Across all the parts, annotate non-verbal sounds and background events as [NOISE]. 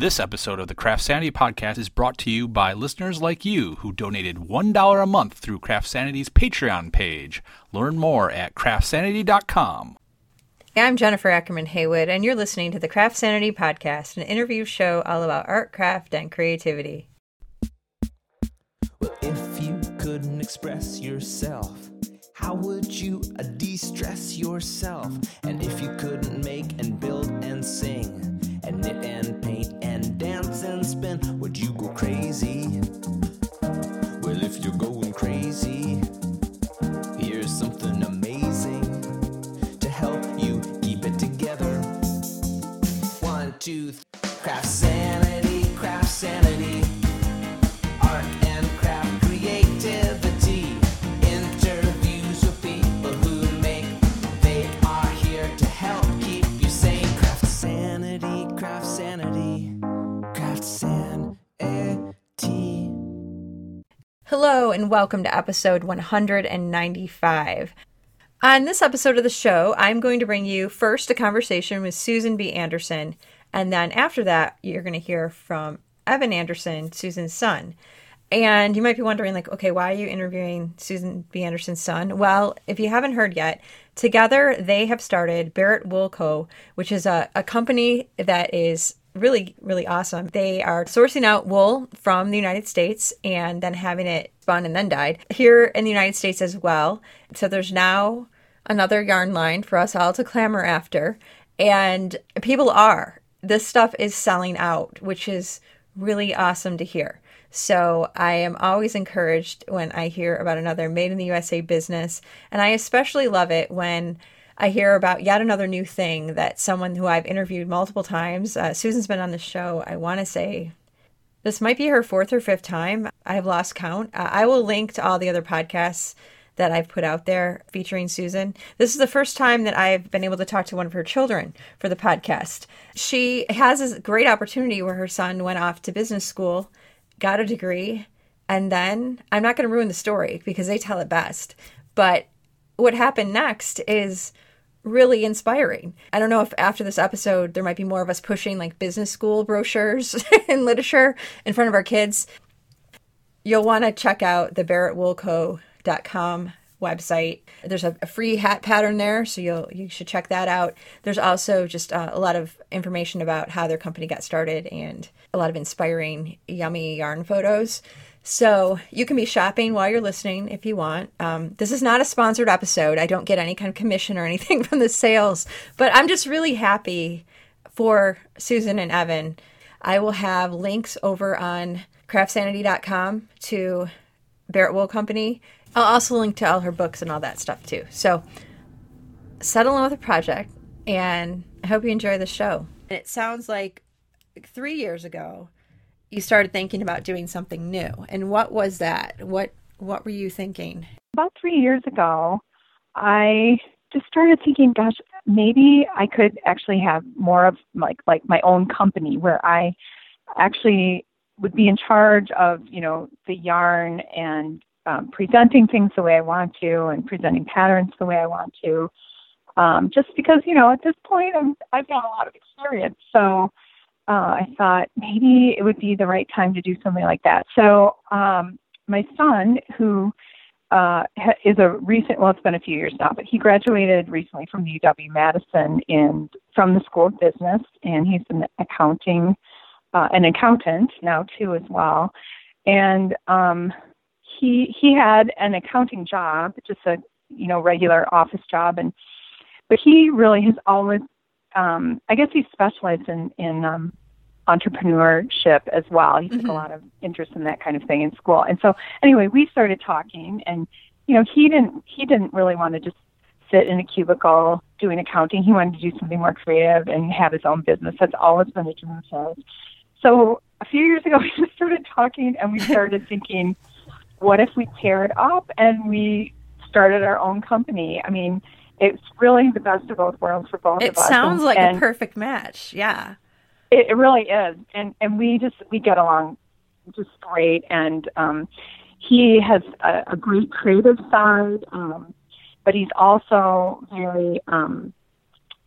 This episode of the CraftSanity podcast is brought to you by listeners like you who donated $1 a month through CraftSanity's Patreon page. Learn more at craftsanity.com. I'm Jennifer Ackerman Haywood, and you're listening to the Craft Sanity podcast, an interview show all about art, craft, and creativity. Well, if you couldn't express yourself, how would you uh, de stress yourself? And if you couldn't make and build and sing, and knit and paint and spin, would you go crazy? Well, if you're going crazy, here's something amazing to help you keep it together. One, two, three. Hello, and welcome to episode 195. On this episode of the show, I'm going to bring you first a conversation with Susan B. Anderson, and then after that, you're going to hear from Evan Anderson, Susan's son. And you might be wondering, like, okay, why are you interviewing Susan B. Anderson's son? Well, if you haven't heard yet, together they have started Barrett Wool Co., which is a, a company that is really, really awesome. They are sourcing out wool from the United States and then having it spun and then dyed here in the United States as well. So there's now another yarn line for us all to clamor after. And people are. This stuff is selling out, which is really awesome to hear. So I am always encouraged when I hear about another made in the USA business. And I especially love it when I hear about yet another new thing that someone who I've interviewed multiple times, uh, Susan's been on the show, I want to say this might be her fourth or fifth time. I've lost count. Uh, I will link to all the other podcasts that I've put out there featuring Susan. This is the first time that I've been able to talk to one of her children for the podcast. She has a great opportunity where her son went off to business school, got a degree, and then I'm not going to ruin the story because they tell it best. But what happened next is really inspiring. I don't know if after this episode there might be more of us pushing like business school brochures [LAUGHS] and literature in front of our kids. You'll want to check out the barrettwoolco.com website. There's a, free hat pattern there, so you'll you should check that out. There's also just uh, a lot of information about how their company got started and a lot of inspiring yummy yarn photos. So you can be shopping while you're listening if you want. Um, this is not a sponsored episode. I don't get any kind of commission or [LAUGHS] anything from the sales, but I'm just really happy for Susan and Evan. I will have links over on craftsanity.com to Barrett Wool Company. I'll also link to all her books and all that stuff too. So settle in with a project, and I hope you enjoy the show. It sounds like three years ago you started thinking about doing something new. And what was that? What what were you thinking? About 3 years ago, I just started thinking, gosh, maybe I could actually have more of like like my own company where I actually would be in charge of, you know, the yarn and um, presenting things the way I want to and presenting patterns the way I want to. Um, just because, you know, at this point I'm, I've got a lot of experience. So uh, I thought maybe it would be the right time to do something like that. So um, my son, who uh, is a recent, well, it's been a few years now, but he graduated recently from the UW Madison in from the School of Business, and he's an accounting, uh, an accountant now too as well. And um, he he had an accounting job, just a you know regular office job, and but he really has always um, I guess he specialized in in um, entrepreneurship as well. He took mm-hmm. a lot of interest in that kind of thing in school. And so anyway, we started talking and you know, he didn't he didn't really want to just sit in a cubicle doing accounting. He wanted to do something more creative and have his own business. That's always been a dream of his. So a few years ago [LAUGHS] we just started talking and we started thinking, what if we pair it up and we started our own company? I mean, it's really the best of both worlds for both it of us. It sounds and, like and, a perfect match. Yeah. It, it really is, and and we just we get along just great. And um, he has a, a great creative side, um, but he's also very um,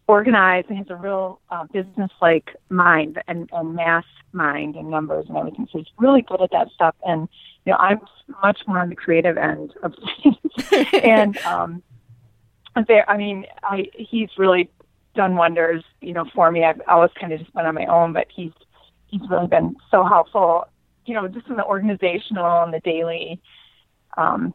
organized and has a real uh, business like mind and, and math mind and numbers and everything. So he's really good at that stuff. And, you know, I'm much more on the creative end of things. [LAUGHS] and, um, there, I mean, I, he's really done wonders, you know, for me. I've always kind of just been on my own, but he's, he's really been so helpful, you know, just in the organizational and the daily, um,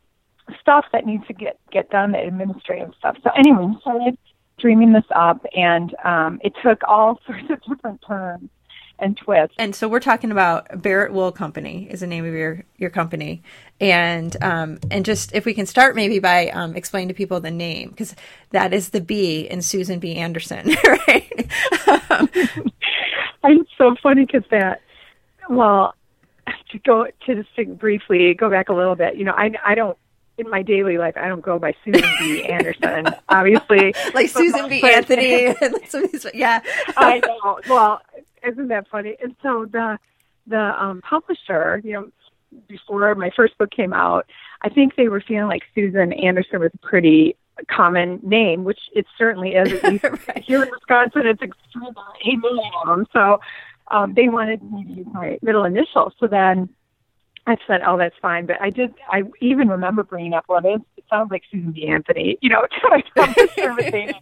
stuff that needs to get, get done, the administrative stuff. So anyway, we started dreaming this up, and um, it took all [LAUGHS] sorts of different turns and twists. And so we're talking about Barrett Wool Company is the name of your your company, and um, and just if we can start maybe by um, explaining to people the name because that is the B in Susan B. Anderson, [LAUGHS] right [LAUGHS] i'm so funny because that well to go to just briefly go back a little bit you know i i don't in my daily life, I don't go by Susan B. [LAUGHS] Anderson, obviously. like Susan B. Anthony. yeah. I know. Well, isn't that funny? And so the the um, publisher, you know, before my first book came out, I think they were feeling like Susan Anderson was a pretty common name, which it certainly is. [LAUGHS] Right. here in Wisconsin, it's extremely a million of them. So um, they wanted me to use my middle initial. So then I said, "Oh, that's fine." But I did. I even remember bringing up, "Well, it, it sounds like Susan B. Anthony," you know, [LAUGHS] to my publisher, but they didn't,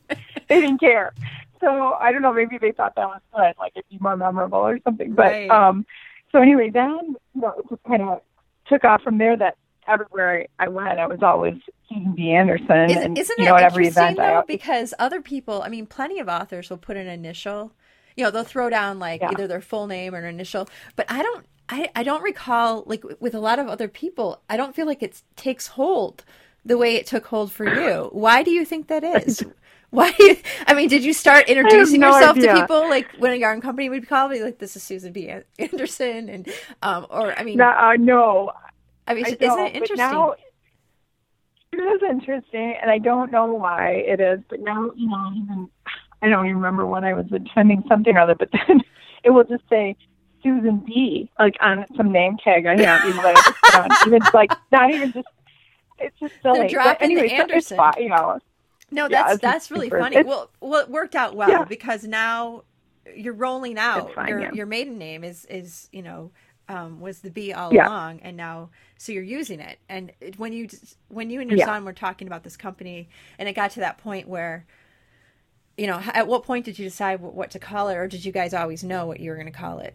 they didn't care. So I don't know. Maybe they thought that was good, like it'd be more memorable or something. But right. um, so anyway, then you know, it just kind of took off from there. That everywhere I went, I was always Susan B. Anderson, Is, and isn't you know, it every interesting though? Because other people, I mean, plenty of authors will put an initial. You know, they'll throw down like Yeah. either their full name or an initial, but I don't. I, I don't recall like with a lot of other people. I don't feel like it takes hold the way it took hold for you. Why do you think that is? [LAUGHS] Why? [LAUGHS] I mean, did you start introducing no yourself to people like when a yarn company would call me like this is Susan B. [LAUGHS] Anderson and um or I mean no, uh, no, I mean I isn't it interesting? now it is interesting, and I don't know why it is. But now, you know, even I don't even remember when I was attending something or other. But [LAUGHS] then it will just say Susan B. like on some name tag I have, even, that I just put on. even like not even just. It's just silly. But dropping the anyway, so it's Anderson. fine, you know. No, Yeah, that's it's that's really super- funny. Well, well, it worked out well Yeah. because now you're rolling out. fine, your yeah. your maiden name is is you know um, was the B all Yeah. along, and now so you're using it. And when you when you and your Yeah. son were talking about this company, and it got to that point where. You know, at what point did you decide what, what to call it, or did you guys always know what you were going to call it?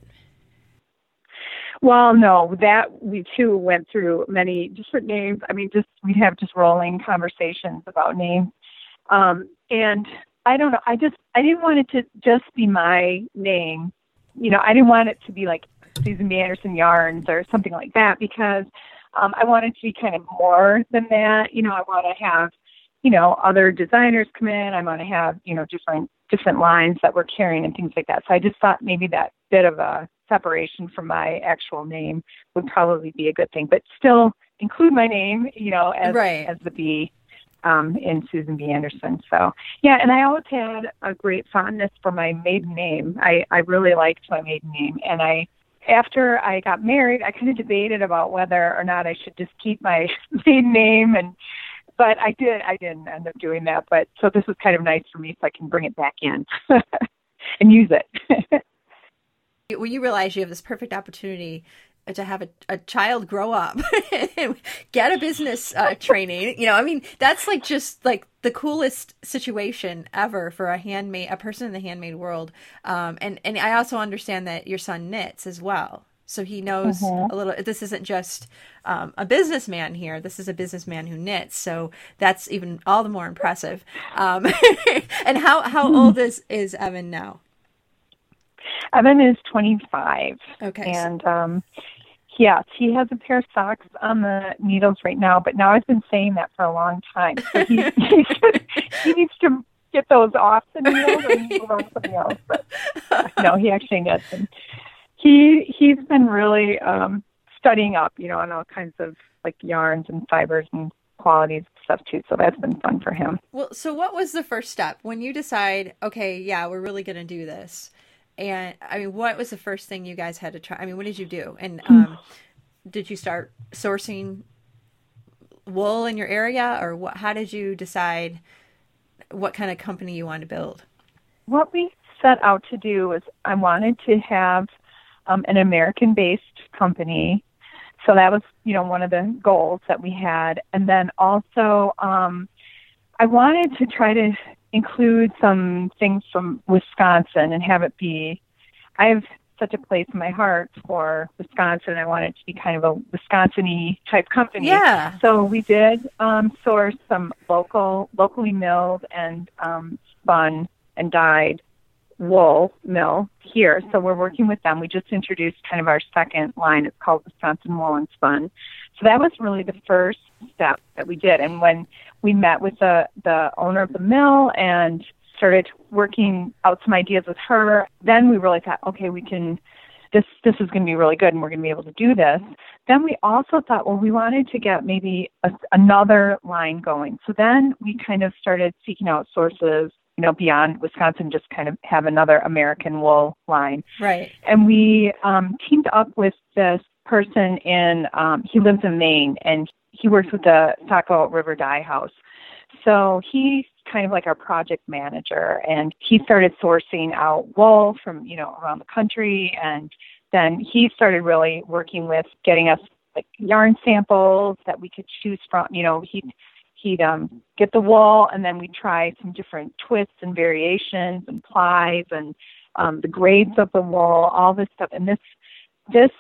Well, no, that we too went through many different names. I mean, just we'd have just rolling conversations about names. Um, and I don't know, I just I didn't want it to just be my name. You know, I didn't want it to be like Susan B. Anderson Yarns or something like that because um, I wanted to be kind of more than that. You know, I want to have, you know, other designers come in. I want to have, you know, different different lines that we're carrying and things like that. So I just thought maybe that bit of a separation from my actual name would probably be a good thing, but still include my name, you know, as Right. as the B um, in Susan B. Anderson. So yeah, and I always had a great fondness for my maiden name. I I really liked my maiden name, and I after I got married, I kind of debated about whether or not I should just keep my [LAUGHS] maiden name and but I did I didn't end up doing that. But so this was kind of nice for me so I can bring it back in [LAUGHS] and use it. [LAUGHS] when you realize you have this perfect opportunity to have a, a child grow up [LAUGHS] get a business uh, training you know i mean that's like just like the coolest situation ever for a handmade a person in the handmade world. Um, and and i also understand that your son knits as well. So he knows a little this isn't just um, a businessman here. This is a businessman who knits. So that's even all the more impressive. Um, [LAUGHS] and how how old is is evan now? Evan is 25. Okay. And um, yes, he has a pair of socks on the needles right now, but now I've been saying that for a long time. So he, [LAUGHS] he, he needs to get those off the needles and move on to something else. But no, he actually does. And he he's been really um, studying up, you know, on all kinds of like yarns and fibers and qualities and stuff too. So that's been fun for him. Well, so what was the first step when you decide, okay, yeah, we're really going to do this? And I mean, what was the first thing you guys had to try? I mean, what did you do? And um, did you start sourcing wool in your area, or what? How did you decide what kind of company you wanted to build? what we set out to do was I wanted to have um, an American-based company. So that was, you know, one of the goals that we had, and then also um, I wanted to try to include some things from Wisconsin and have it be. I have such a place in my heart for Wisconsin. I want it to be kind of a Wisconsin-y type company. Yeah. So we did um, source some local, locally milled and um, spun and dyed wool mill here. So we're working with them. We just introduced kind of our second line. It's called Wisconsin Woolen Spun. So that was really the first step that we did. And when we met with the the owner of the mill and started working out some ideas with her, then we really thought, okay, we can this this is going to be really good and we're going to be able to do this. Then we also thought, well, we wanted to get maybe a, another line going. So then we kind of started seeking out sources you know, beyond Wisconsin, just kind of have another American wool line. Right. And we um, teamed up with this person in, um, he lives in Maine and he works with the Saco River Dye House. So he's kind of like our project manager and he started sourcing out wool from, you know, around the country and then he started really working with getting us like yarn samples that we could choose from. You know, he he'd um, get the wool and then we'd try some different twists and variations and plies and um, the grades of the wool, all this stuff. And this this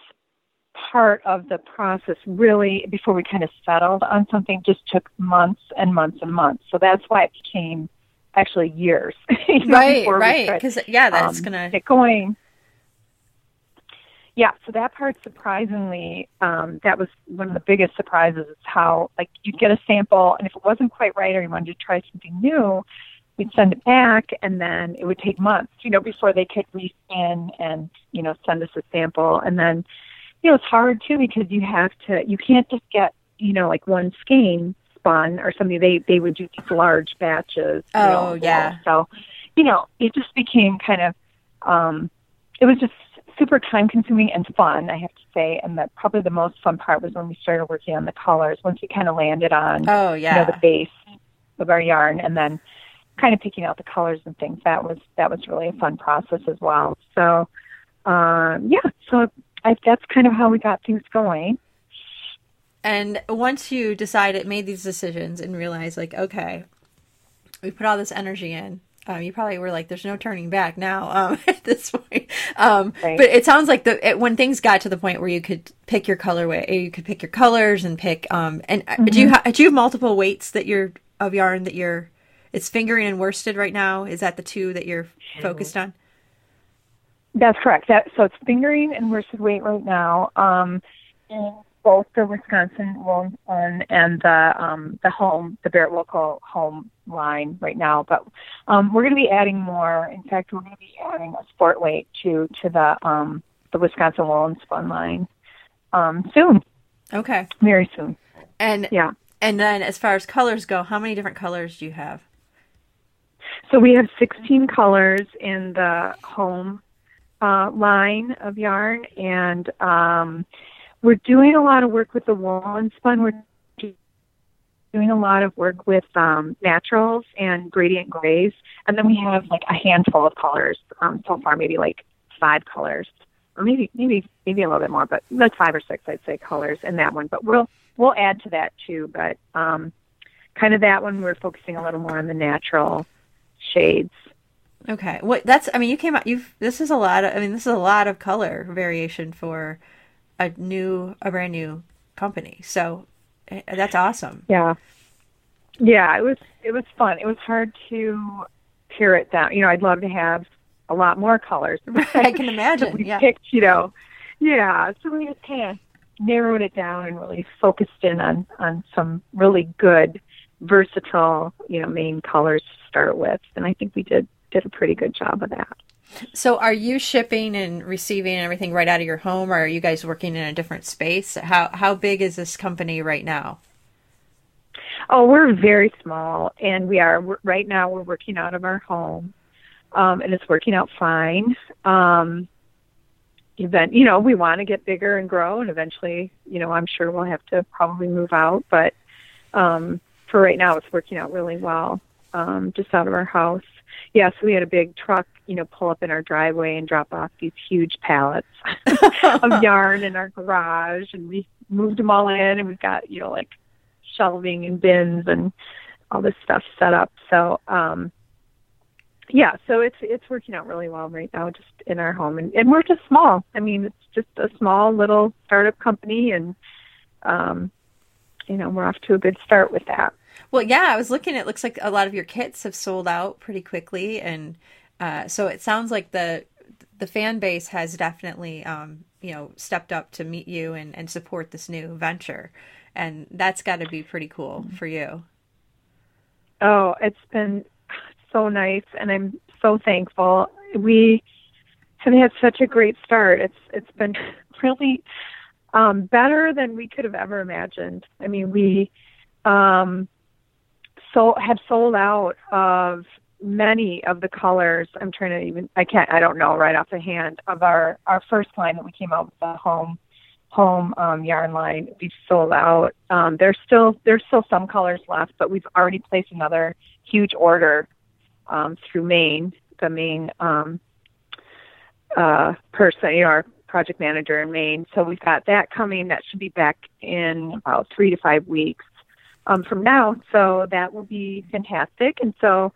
part of the process really, before we kind of settled on something, just took months and months and months. So that's why it became actually years. [LAUGHS] you know, right, right. Because yeah, that's um, gonna get going yeah, so that part surprisingly, um, that was one of the biggest surprises is how like you'd get a sample and if it wasn't quite right or you wanted to try something new, we'd send it back and then it would take months, you know, before they could respin and, you know, send us a sample. And then, you know, it's hard too because you have to you can't just get, you know, like one skein spun or something. They they would do these large batches. Oh you know, yeah. So, you know, it just became kind of um it was just super time consuming and fun, I have to say. And that probably the most fun part was when we started working on the colors. Once we kind of landed on, oh yeah, you know, the base of our yarn, and then kind of picking out the colors and things. That was that was really a fun process as well. So, um, yeah, so I, that's kind of how we got things going. And once you decided, made these decisions, and realized, like, okay, we put all this energy in um, you probably were like, "There's no turning back now." Um, [LAUGHS] at this point, um, right. but it sounds like the it, when things got to the point where you could pick your colorway, you could pick your colors and pick. Um, and mm-hmm. do you ha- do you have multiple weights that you're of yarn that you're? It's fingering and worsted right now. Is that the two that you're focused on? That's correct. That so it's fingering and worsted weight right now. Um, and both the Wisconsin wool one and the um, the home, the Barrett Wool Co. home line right now. But um, we're going to be adding more. In fact, we're going to be adding a sport weight to to the um, the Wisconsin woolen spun line um, soon. Okay. Very soon. And yeah. And then, as far as colors go, how many different colors do you have? So we have 16 colors in the home uh, line of yarn, and um, we're doing a lot of work with the woolen spun. We're doing a lot of work with um, naturals and gradient grays, and then we have like a handful of colors um, so far, maybe like five colors, or maybe maybe maybe a little bit more, but like five or six, I'd say, colors in that one. But we'll we'll add to that too. But um, kind of that one, we're focusing a little more on the natural shades. Okay, what that's I mean, you came out. You've this is a lot of I mean, this is a lot of color variation for a new, a brand new company. So eh, that's awesome. Yeah. Yeah, it was it was fun. It was hard to pare it down. You know, I'd love to have a lot more colors. [LAUGHS] [LAUGHS] I can imagine. we yeah. picked, you know, yeah. So we just kind of narrowed it down and really focused in on on some really good, versatile, you know, main colors to start with. And I think we did did a pretty good job of that. So, are you shipping and receiving everything right out of your home, or are you guys working in a different space? How how big is this company right now? Oh, we're very small, and we are right now. We're working out of our home, um, and it's working out fine. Um, event, you know, we want to get bigger and grow, and eventually, you know, I'm sure we'll have to probably move out. But um, for right now, it's working out really well. um, just out of our house. Yeah, so we had a big truck, you know, pull up in our driveway and drop off these huge pallets [LAUGHS] of yarn in our garage, and we moved them all in, and we've got you know like shelving and bins and all this stuff set up. So um, yeah, so it's it's working out really well right now, just in our home, and, and we're just small. I mean, it's just a small little startup company, and um, you know, we're off to a good start with that. Well, yeah, I was looking. It looks like a lot of your kits have sold out pretty quickly, and uh, so it sounds like the the fan base has definitely, um, you know, stepped up to meet you and, and support this new venture, and that's got to be pretty cool for you. Oh, it's been so nice, and I'm so thankful. We have had such a great start. It's it's been [LAUGHS] really um, better than we could have ever imagined. I mean, we um, so have sold out of many of the colors. I'm trying to even I can't I don't know right off the hand of our our first line that we came out with the home home um, yarn line. We've sold out. Um, there's still there's still some colors left, but we've already placed another huge order um, through Maine, the Maine um, uh, person, you know, our project manager in Maine. So we've got that coming. That should be back in about three to five weeks um, from now. So that will be fantastic. And so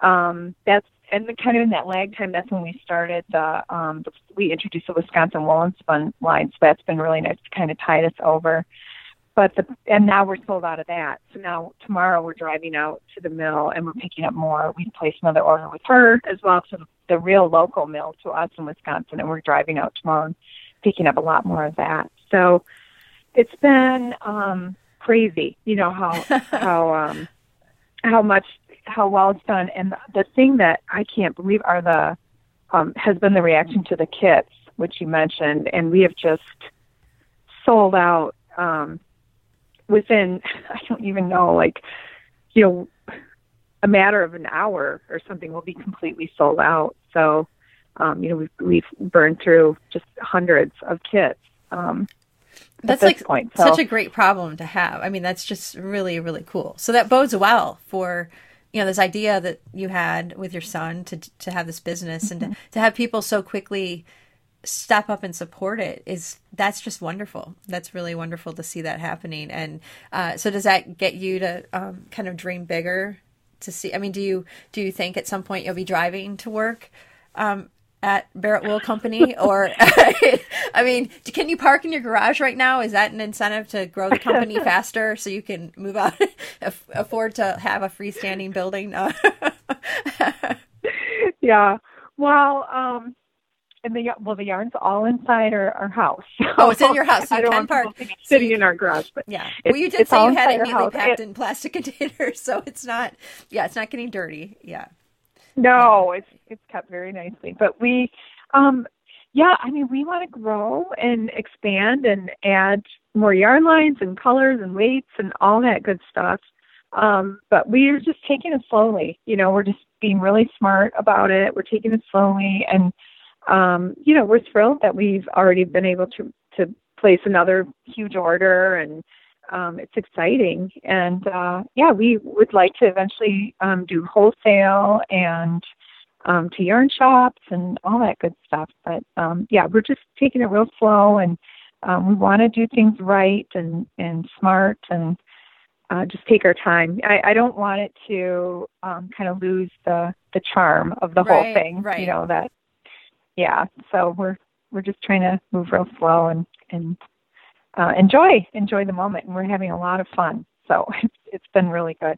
um, that's and the, kind of in that lag time, that's when we started the, um, the we introduced the Wisconsin woolen spun line. So that's been really nice to kind of tide us over. But the and now we're sold out of that. So now tomorrow we're driving out to the mill and we're picking up more. We placed another order with her as well to the, the real local mill to us in Wisconsin, and we're driving out tomorrow and picking up a lot more of that. So it's been um, crazy, you know how [LAUGHS] how um, how much how well it's done. And the thing that I can't believe are the um, has been the reaction to the kits, which you mentioned, and we have just sold out um, within [LAUGHS] I don't even know like you know a matter of an hour or something will be completely sold out. So um, you know we've we've burned through just hundreds of kits. Um, that's like point, so. such a great problem to have. I mean, that's just really really cool. So that bodes well for you know this idea that you had with your son to to have this business mm-hmm. and to, mm-hmm. to have people so quickly step up and support it is that's just wonderful that's really wonderful to see that happening and uh, so does that get you to um, kind of dream bigger to see i mean do you do you think at some point you'll be driving to work um, at Barrett Wool Company? [LAUGHS] or, [LAUGHS] I mean, can you park in your garage right now? Is that an incentive to grow the company [LAUGHS] faster so you can move out, afford to have a freestanding building? yeah. Well, um, and the well, the yarn's all inside our, our house. oh, it's in your house. So you I don't can park. sitting in our garage, but yeah. Well, you did say you had it neatly packed in plastic containers, so it's not. Yeah, it's not getting dirty. Yeah. No, it's it's kept very nicely. But we, um, yeah, I mean, we want to grow and expand and add more yarn lines and colors and weights and all that good stuff. Um, but we are just taking it slowly. You know, we're just being really smart about it. We're taking it slowly, and um, you know, we're thrilled that we've already been able to to place another huge order and um, it's exciting. And uh, yeah, we would like to eventually um, do wholesale and um, to yarn shops and all that good stuff. But um, yeah, we're just taking it real slow, and um, we want to do things right and and smart and uh, just take our time. I, I don't want it to um, kind of lose the the charm of the right, whole thing. Right. You know that. Yeah. So we're we're just trying to move real slow and and uh, enjoy enjoy the moment, and we're having a lot of fun. So [LAUGHS] it's it's been really good.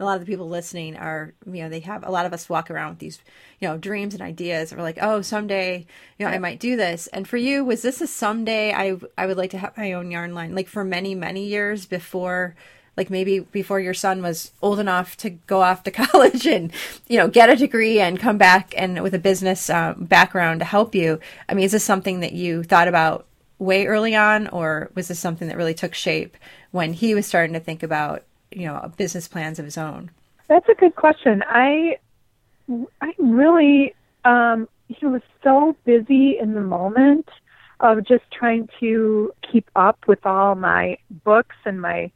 A lot of the people listening are, you know, they have a lot of us walk around with these, you know, dreams and ideas. We're like, oh, someday, you know, I might do this. And for you, was this a someday? I I would like to have my own yarn line, like for many many years before like maybe before your son was old enough to go off to [LAUGHS] college and you know get a degree and come back and with a business uh, background to help you i mean is this something that you thought about way early on, or was this something that really took shape when he was starting to think about, you know, business plans of his own? That's a good question. I, I really, um, he was so busy in the moment of just trying to keep up with all my books and my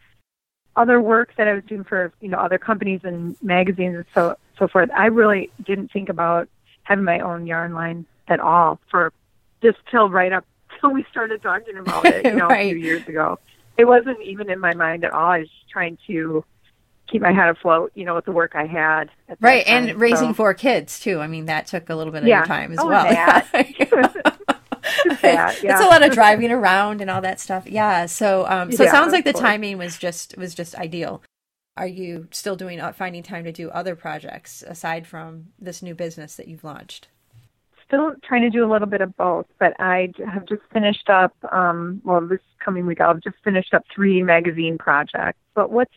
other work that I was doing for you know other companies and magazines and so so forth, I really didn't think about having my own yarn line at all for just till right up till we started talking about it, you [LAUGHS] know, right. a few years ago. It wasn't even in my mind at all. I was trying to keep my head afloat, you know, with the work I had. Right, time. and raising So- four kids too. I mean, that took a little bit of Yeah. your time as Oh, well. that. [LAUGHS] [LAUGHS] that, yeah. It's a lot of driving around and all that stuff. Yeah. So, um, so it sounds like the course. timing was just was just ideal. Are you still doing uh, finding time to do other projects aside from this new business that you've launched? Still trying to do a little bit of both, but I have just finished up, um, well, this coming week, I've just finished up three magazine projects. But what's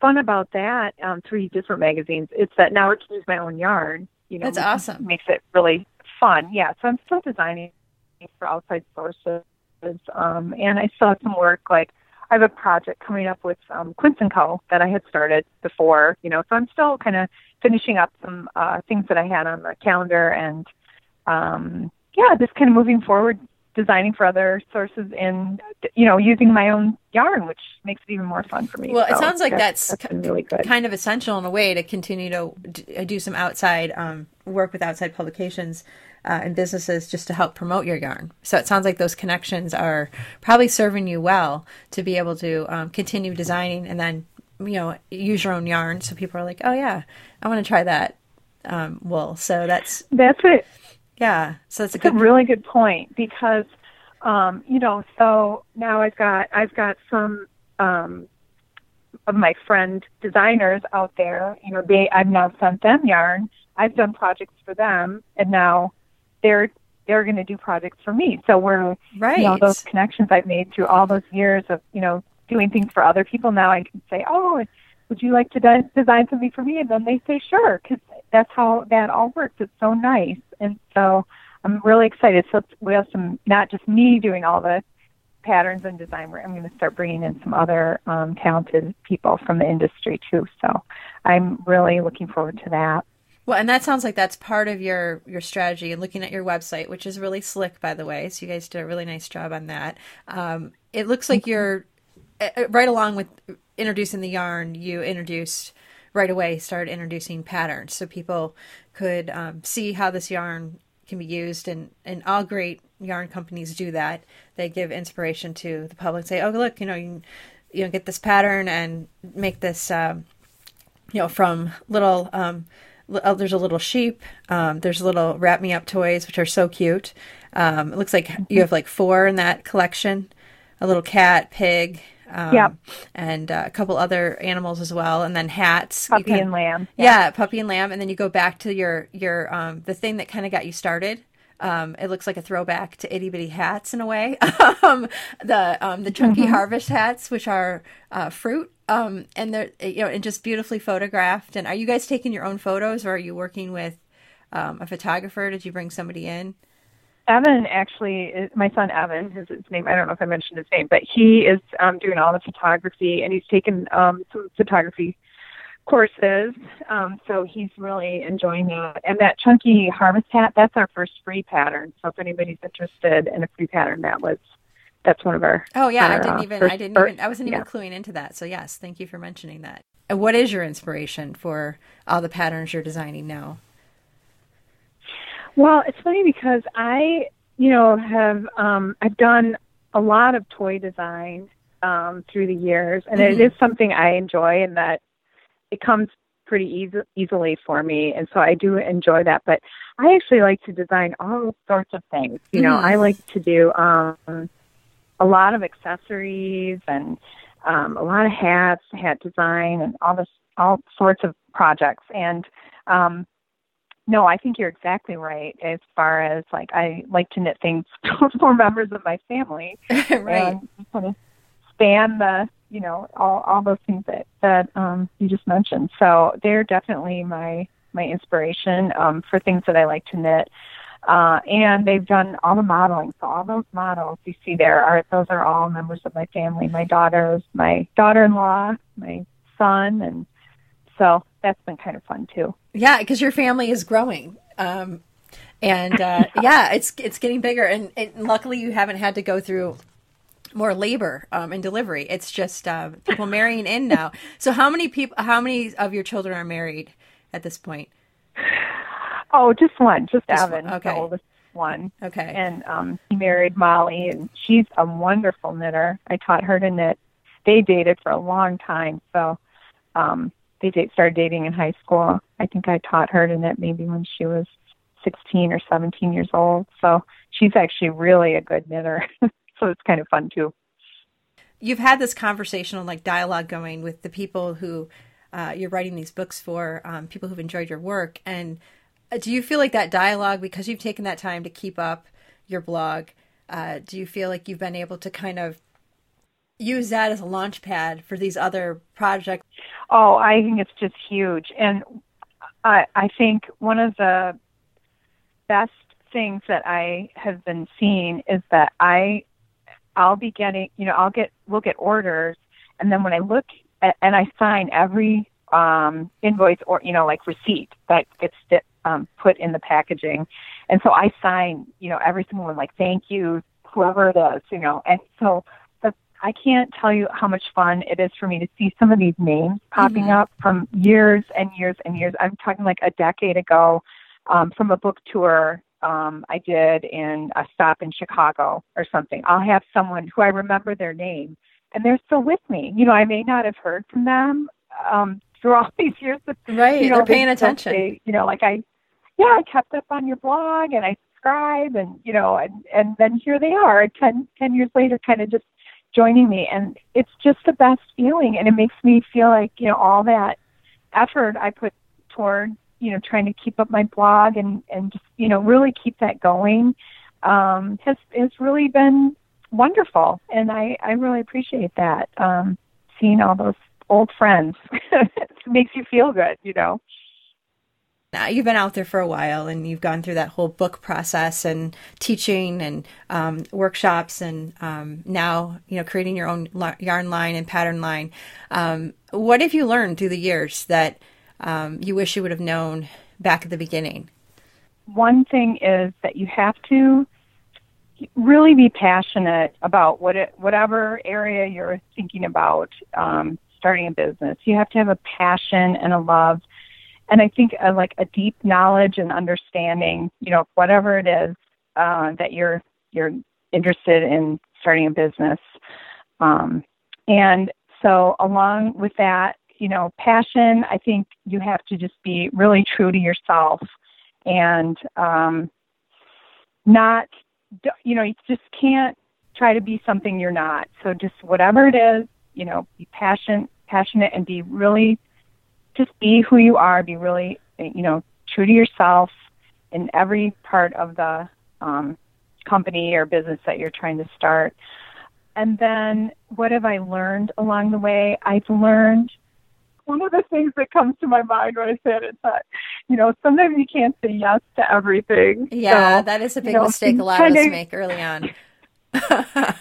fun about that, um, three different magazines, it's that now I can use my own yarn. You know, That's awesome. Makes it really fun. Yeah, so I'm still designing for outside sources, um, and I still have some work like. I have a project coming up with um, Quince Co. that I had started before, you know, so I'm still kind of finishing up some uh, things that I had on the calendar and um, yeah, just kind of moving forward, designing for other sources and you know using my own yarn, which makes it even more fun for me. Well, it sounds like that's, that's really good. kind of essential in a way to continue to uh, do some outside um, work with outside publications uh, and businesses just to help promote your yarn. So it sounds like those connections are probably serving you well to be able to um, continue designing and then you know use your own yarn. So people are like, oh yeah, I want to try that um, wool. So that's That's it. Yeah. So it's a It's a good. really good point because um, you know, so now I've got I've got some um, of my friend designers out there. You know, they I've now sent them yarn. I've done projects for them, and now they're they're going to do projects for me. So we're Right. you know those connections I've made through all those years of you know doing things for other people. Now I can say, oh, would you like to de- design something for me? And then they say, sure, because that's how that all works. It's so nice, and so I'm really excited. So we have some not just me doing all the patterns and design work. I'm going to start bringing in some other um, talented people from the industry too. So I'm really looking forward to that. Well, and that sounds like that's part of your your strategy. And looking at your website, which is really slick, by the way, so you guys did a really nice job on that. Um, it looks like you're uh, uh, right along with introducing the yarn. You introduced right away, started introducing patterns, so people could um, see how this yarn can be used. And and all great yarn companies do that. They give inspiration to the public. Say, oh look, you know, you can, you know, get this pattern and make this. Um, you know, from little, um, li- oh, there's a little sheep. Um, there's little wrap me up toys, which are so cute. Um, it looks like you have like four in that collection, a little cat, pig, um, Yep. and uh, a couple other animals as well, and then hats. Puppy can- and lamb. yeah. puppy and lamb, and then you go back to your your um the thing that kind of got you started. Um, it looks like a throwback to itty bitty hats in a way. [LAUGHS] um, the um, the chunky harvest hats, which are uh, fruit, um, and they're you know and just beautifully photographed. And are you guys taking your own photos, or are you working with um, a photographer? Did you bring somebody in? Evan actually, is, my son Evan, is his name. I don't know if I mentioned his name, but he is um, doing all the photography, and he's taken um, some photography courses. Um, so he's really enjoying that. And that chunky harvest hat, that's our first free pattern. So if anybody's interested in a free pattern, that was that's one of our. Oh yeah, I didn't uh, even first- I didn't even I wasn't even yeah. cluing into that. So yes, thank you for mentioning that. And what is your inspiration for all the patterns you're designing now? Well, it's funny because I, you know, have um, I've done a lot of toy design um, through the years, and it is something I enjoy, and that it comes pretty easy, easily for me, and so I do enjoy that. But I actually like to design all sorts of things. You know, Mhm. I like to do um, a lot of accessories and um, a lot of hats, hat design, and all this, all sorts of projects, and um, no, I think you're exactly right. As far as like, I like to knit things [LAUGHS] for members of my family, [LAUGHS] right. and just kind of span the, you know, all all those things that that um, you just mentioned. So they're definitely my my inspiration um, for things that I like to knit. Uh, and they've done all the modeling. So all those models you see there are those are all members of my family. My daughters, my daughter-in-law, my son, and so that's been kind of fun too. Yeah, because your family is growing. Um, and uh, [LAUGHS] yeah, it's it's getting bigger, and, and luckily you haven't had to go through more labor um, and delivery. It's just uh, people marrying in now. So how many people? How many of your children are married at this point? Oh, just one, just, Just Evan, one, okay. the oldest one. Okay. And um, he married Molly, and she's a wonderful knitter. I taught her to knit. They dated for a long time, so um, they date, started dating in high school. I think I taught her to knit maybe when she was 16 or 17 years old. So she's actually really a good knitter. [LAUGHS] so it's kind of fun too. You've had this conversational like dialogue going with the people who uh, you're writing these books for, um, people who've enjoyed your work, and uh, do you feel like that dialogue because you've taken that time to keep up your blog? Uh, do you feel like you've been able to kind of use that as a launch pad for these other projects? Oh, I think it's just huge. And I, I think one of the best things that I have been seeing is that I, I'll be getting, you know, I'll get, we'll get orders. And then when I look at, and I sign every um, invoice or, you know, like receipt that gets um, put in the packaging. And so I sign, you know, every single one, like, thank you, whoever it is, you know. And so I can't tell you how much fun it is for me to see some of these names popping Mhm. up from years and years and years. I'm talking like a decade ago um, from a book tour um, I did in a stop in Chicago or something. I'll have someone who I remember their name and they're still with me. You know, I may not have heard from them um, through all [LAUGHS] these years, but Right, you know, they're paying they attention. say, you know, like I, yeah, I kept up on your blog and I subscribe and, you know, and, and then here they are 10, 10 years later, kind of just joining me. And it's just the best feeling. And it makes me feel like, you know, all that effort I put toward, you know, trying to keep up my blog and, and just, you know, really keep that going, um, has, has really been wonderful. And I, I really appreciate that. Um, seeing all those old friends [LAUGHS] makes you feel good, you know. Now, you've been out there for a while and you've gone through that whole book process and teaching and um, workshops and um, now you know creating your own yarn line and pattern line um, what have you learned through the years that um, you wish you would have known back at the beginning One thing is that you have to really be passionate about what it, whatever area you're thinking about um, starting a business. You have to have a passion and a love, and I think a, like a deep knowledge and understanding. You know, whatever it is uh, that you're you're interested in starting a business, um, and so along with that, you know, passion. I think you have to just be really true to yourself and um, not you know you just can't try to be something you're not so just whatever it is you know be passionate passionate and be really just be who you are be really you know true to yourself in every part of the um, company or business that you're trying to start. And then what have i learned along the way? I've learned one of the things that comes to my mind when I say it is that, you know, sometimes you can't say yes to everything. yeah So, that is a big you know, mistake a lot of us make early on. [LAUGHS]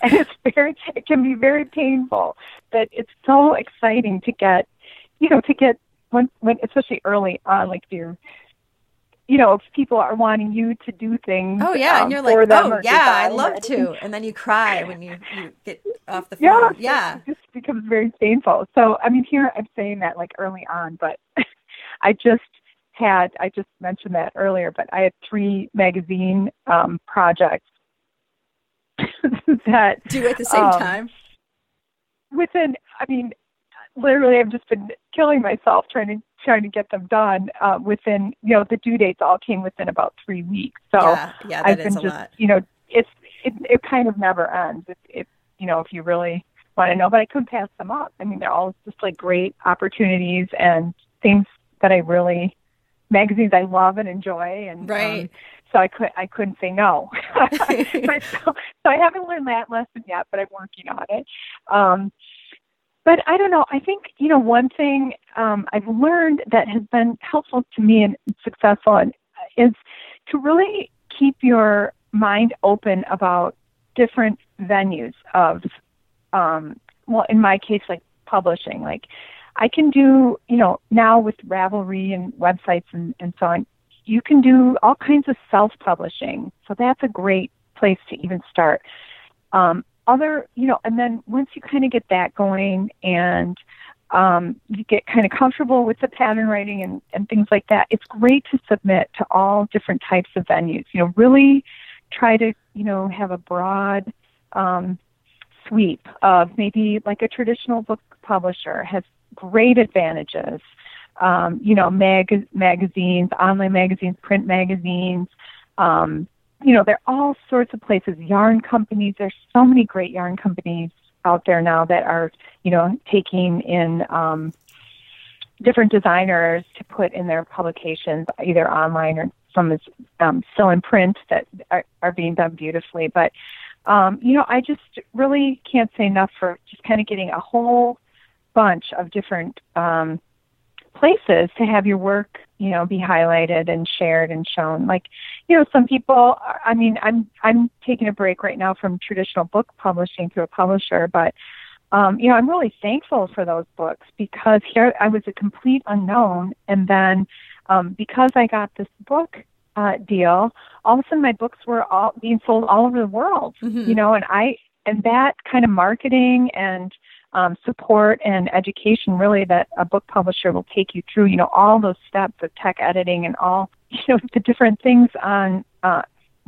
And it's very it can be very painful but it's so exciting to get you know to get when when especially early on like you're you know if people are wanting you to do things oh yeah um, and you're like oh yeah i love to and then you cry when you, you get off the phone. yeah yeah. it just becomes very painful. So i mean here i'm saying that like early on but [LAUGHS] i just had i just mentioned that earlier but i had three magazine um projects [LAUGHS] that do at the same um, time? within i mean literally i've just been killing myself trying to trying to get them done uh, within you know the due dates all came within about three weeks so yeah yeah i've that is been a just lot you know it's it, it kind of never ends if, if you know if you really want to know but i couldn't pass them up i mean they're all just like great opportunities and things that i really magazines i love and enjoy and Right. um, so I could I couldn't say no. [LAUGHS] [LAUGHS] so, so I haven't learned that lesson yet, but I'm working on it. Um, but I don't know. I think you know one thing um, I've learned that has been helpful to me and successful and, is to really keep your mind open about different venues of, um, well, in my case, like publishing. Like I can do, you know, now with Ravelry and websites and, and so on, you can do all kinds of self-publishing. So that's a great place to even start. Um, other, you know, and then once you kind of get that going and um, you get kind of comfortable with the pattern writing and, and things like that, it's great to submit to all different types of venues. You know, really try to, you know, have a broad um, sweep of maybe like a traditional book publisher has great advantages. Um, you know, mag- magazines, online magazines, print magazines, um, you know, there are all sorts of places, yarn companies. There's so many great yarn companies out there now that are, you know, taking in um, different designers to put in their publications, either online or some is um, still in print that are, are being done beautifully. But, um, you know, I just really can't say enough for just kind of getting a whole bunch of different um, places to have your work you know be highlighted and shared and shown like you know some people i mean i'm i'm taking a break right now from traditional book publishing through a publisher but um you know i'm really thankful for those books because here i was a complete unknown and then um because i got this book uh deal all of a sudden my books were all being sold all over the world mm-hmm. you know and i and that kind of marketing and um, support and education really that a book publisher will take you through, you know, all those steps of tech editing and all, [LAUGHS] you know, the different things on, uh,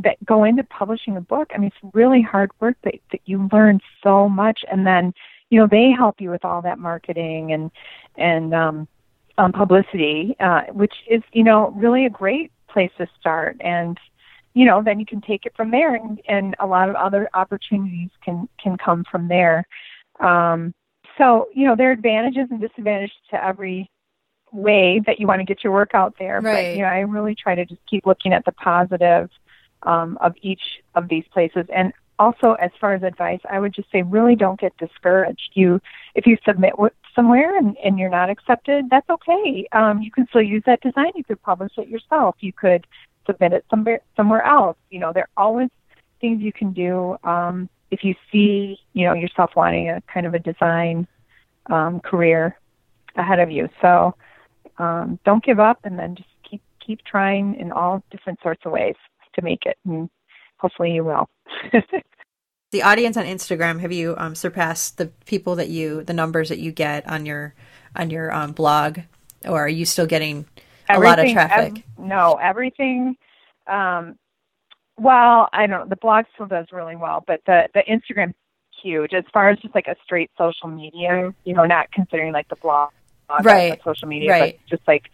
that go into publishing a book. I mean, it's really hard work that, that you learn so much and then, you know, they help you with all that marketing and, and, um, um, publicity, uh, which is, you know, really a great place to start. And, you know, then you can take it from there and, and a lot of other opportunities can, can come from there. Um, so, you know, there are advantages and disadvantages to every way that you want to get your work out there. Right. But, you know, I really try to just keep looking at the positive um, of each of these places. And also, as far as advice, I would just say really don't get discouraged. You, if you submit somewhere and, and you're not accepted, that's okay. Um, you can still use that design. You could publish it yourself. You could submit it somewhere somewhere else. You know, there are always things you can do. Um, if you see, you know, yourself wanting a kind of a design um, career ahead of you. So um, don't give up, and then just keep keep trying in all different sorts of ways to make it, and hopefully you will. [LAUGHS] the audience on Instagram, have you um, surpassed the people that you, the numbers that you get on your on your um, blog, or are you still getting a everything, lot of traffic? Ev- no, everything. Um, well, I don't. Know. The blog still does really well, but the the Instagram huge as far as just like a straight social media. You know, not considering like the blog, right? social media, right. but just like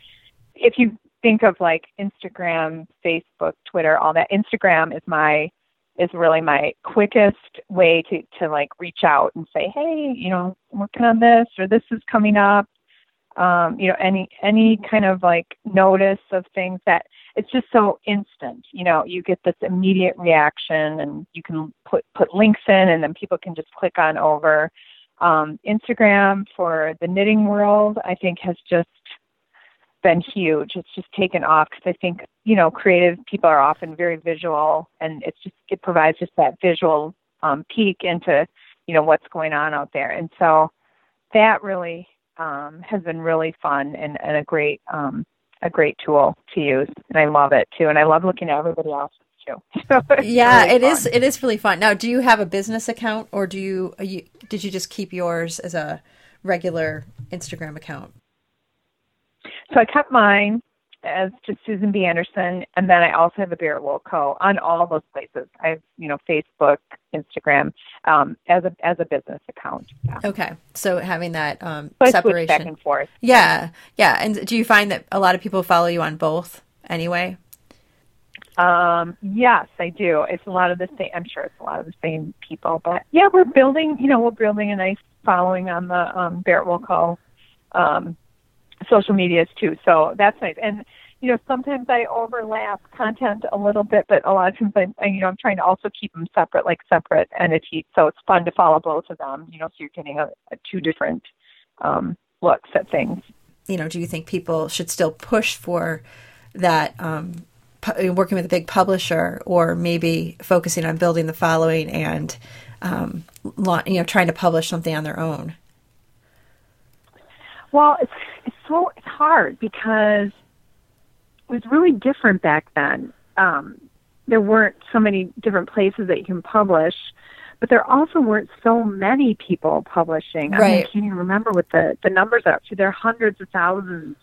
if you think of like Instagram, Facebook, Twitter, all that. Instagram is my is really my quickest way to to like reach out and say, hey, you know, I'm working on this or this is coming up. Um, you know, any any kind of like notice of things that it's just so instant. You know, you get this immediate reaction, and you can put put links in, and then people can just click on over. Um, Instagram for the knitting world, I think, has just been huge. It's just taken off because I think you know creative people are often very visual, and it's just it provides just that visual um, peek into you know what's going on out there, and so that really um, has been really fun and, and a great um, a great tool to use, and I love it too. And I love looking at everybody else's too. [LAUGHS] yeah, really it fun. is. It is really fun. Now, do you have a business account, or do you, you did you just keep yours as a regular Instagram account? So I kept mine as to Susan B. Anderson, and then I also have a Barrett Wool Co. on all those places. I have, you know, Facebook, Instagram, um, as a as a business account. Yeah. Okay, so having that um, so separation back and forth. Yeah, yeah. And do you find that a lot of people follow you on both anyway? Um, yes, I do. It's a lot of the same. I'm sure it's a lot of the same people, but yeah, we're building. You know, we're building a nice following on the um, Barrett Wool Co. Um, social medias too. So that's nice. And you know, sometimes I overlap content a little bit, but a lot of times I, you know, I'm trying to also keep them separate, like separate entities. So it's fun to follow both of them. You know, so you're getting a, a two different um, looks at things. You know, do you think people should still push for that? Um, pu- working with a big publisher, or maybe focusing on building the following and um, you know, trying to publish something on their own. Well, it's it's so it's hard because was really different back then. Um, there weren't so many different places that you can publish, but there also weren't so many people publishing. I, mean, I can't even remember what the the numbers are up to. There are hundreds of thousands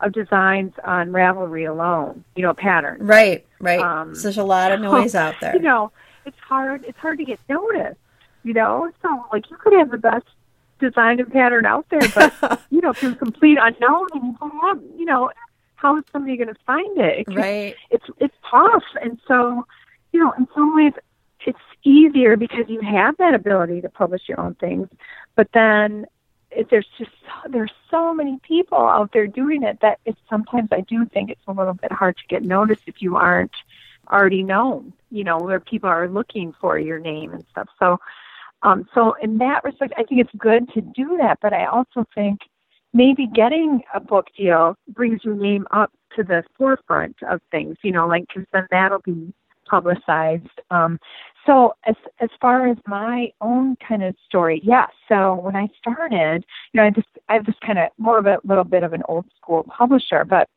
of designs on Ravelry alone. You know, patterns. Right, right. Um, so there's a lot of noise [LAUGHS] out there. You know, it's hard. It's hard to get noticed. You know, so like you could have the best design and pattern out there, but [LAUGHS] you know, if you're complete unknown and you don't have, you know, how is somebody going to find it? it can- right. It's it's tough, and so you know, in some ways, it's easier because you have that ability to publish your own things, but then. It, there's just so, there's so many people out there doing it that it's sometimes I do think it's a little bit hard to get noticed if you aren't already known, you know, where people are looking for your name and stuff. So, um, so in that respect, I think it's good to do that. But I also think maybe getting a book deal brings your name up to the forefront of things, you know, like because then that'll be publicized. Um, so as as far as my own kind of story, yeah. So when I started, you know, I just I was kind of more of a little bit of an old school publisher, but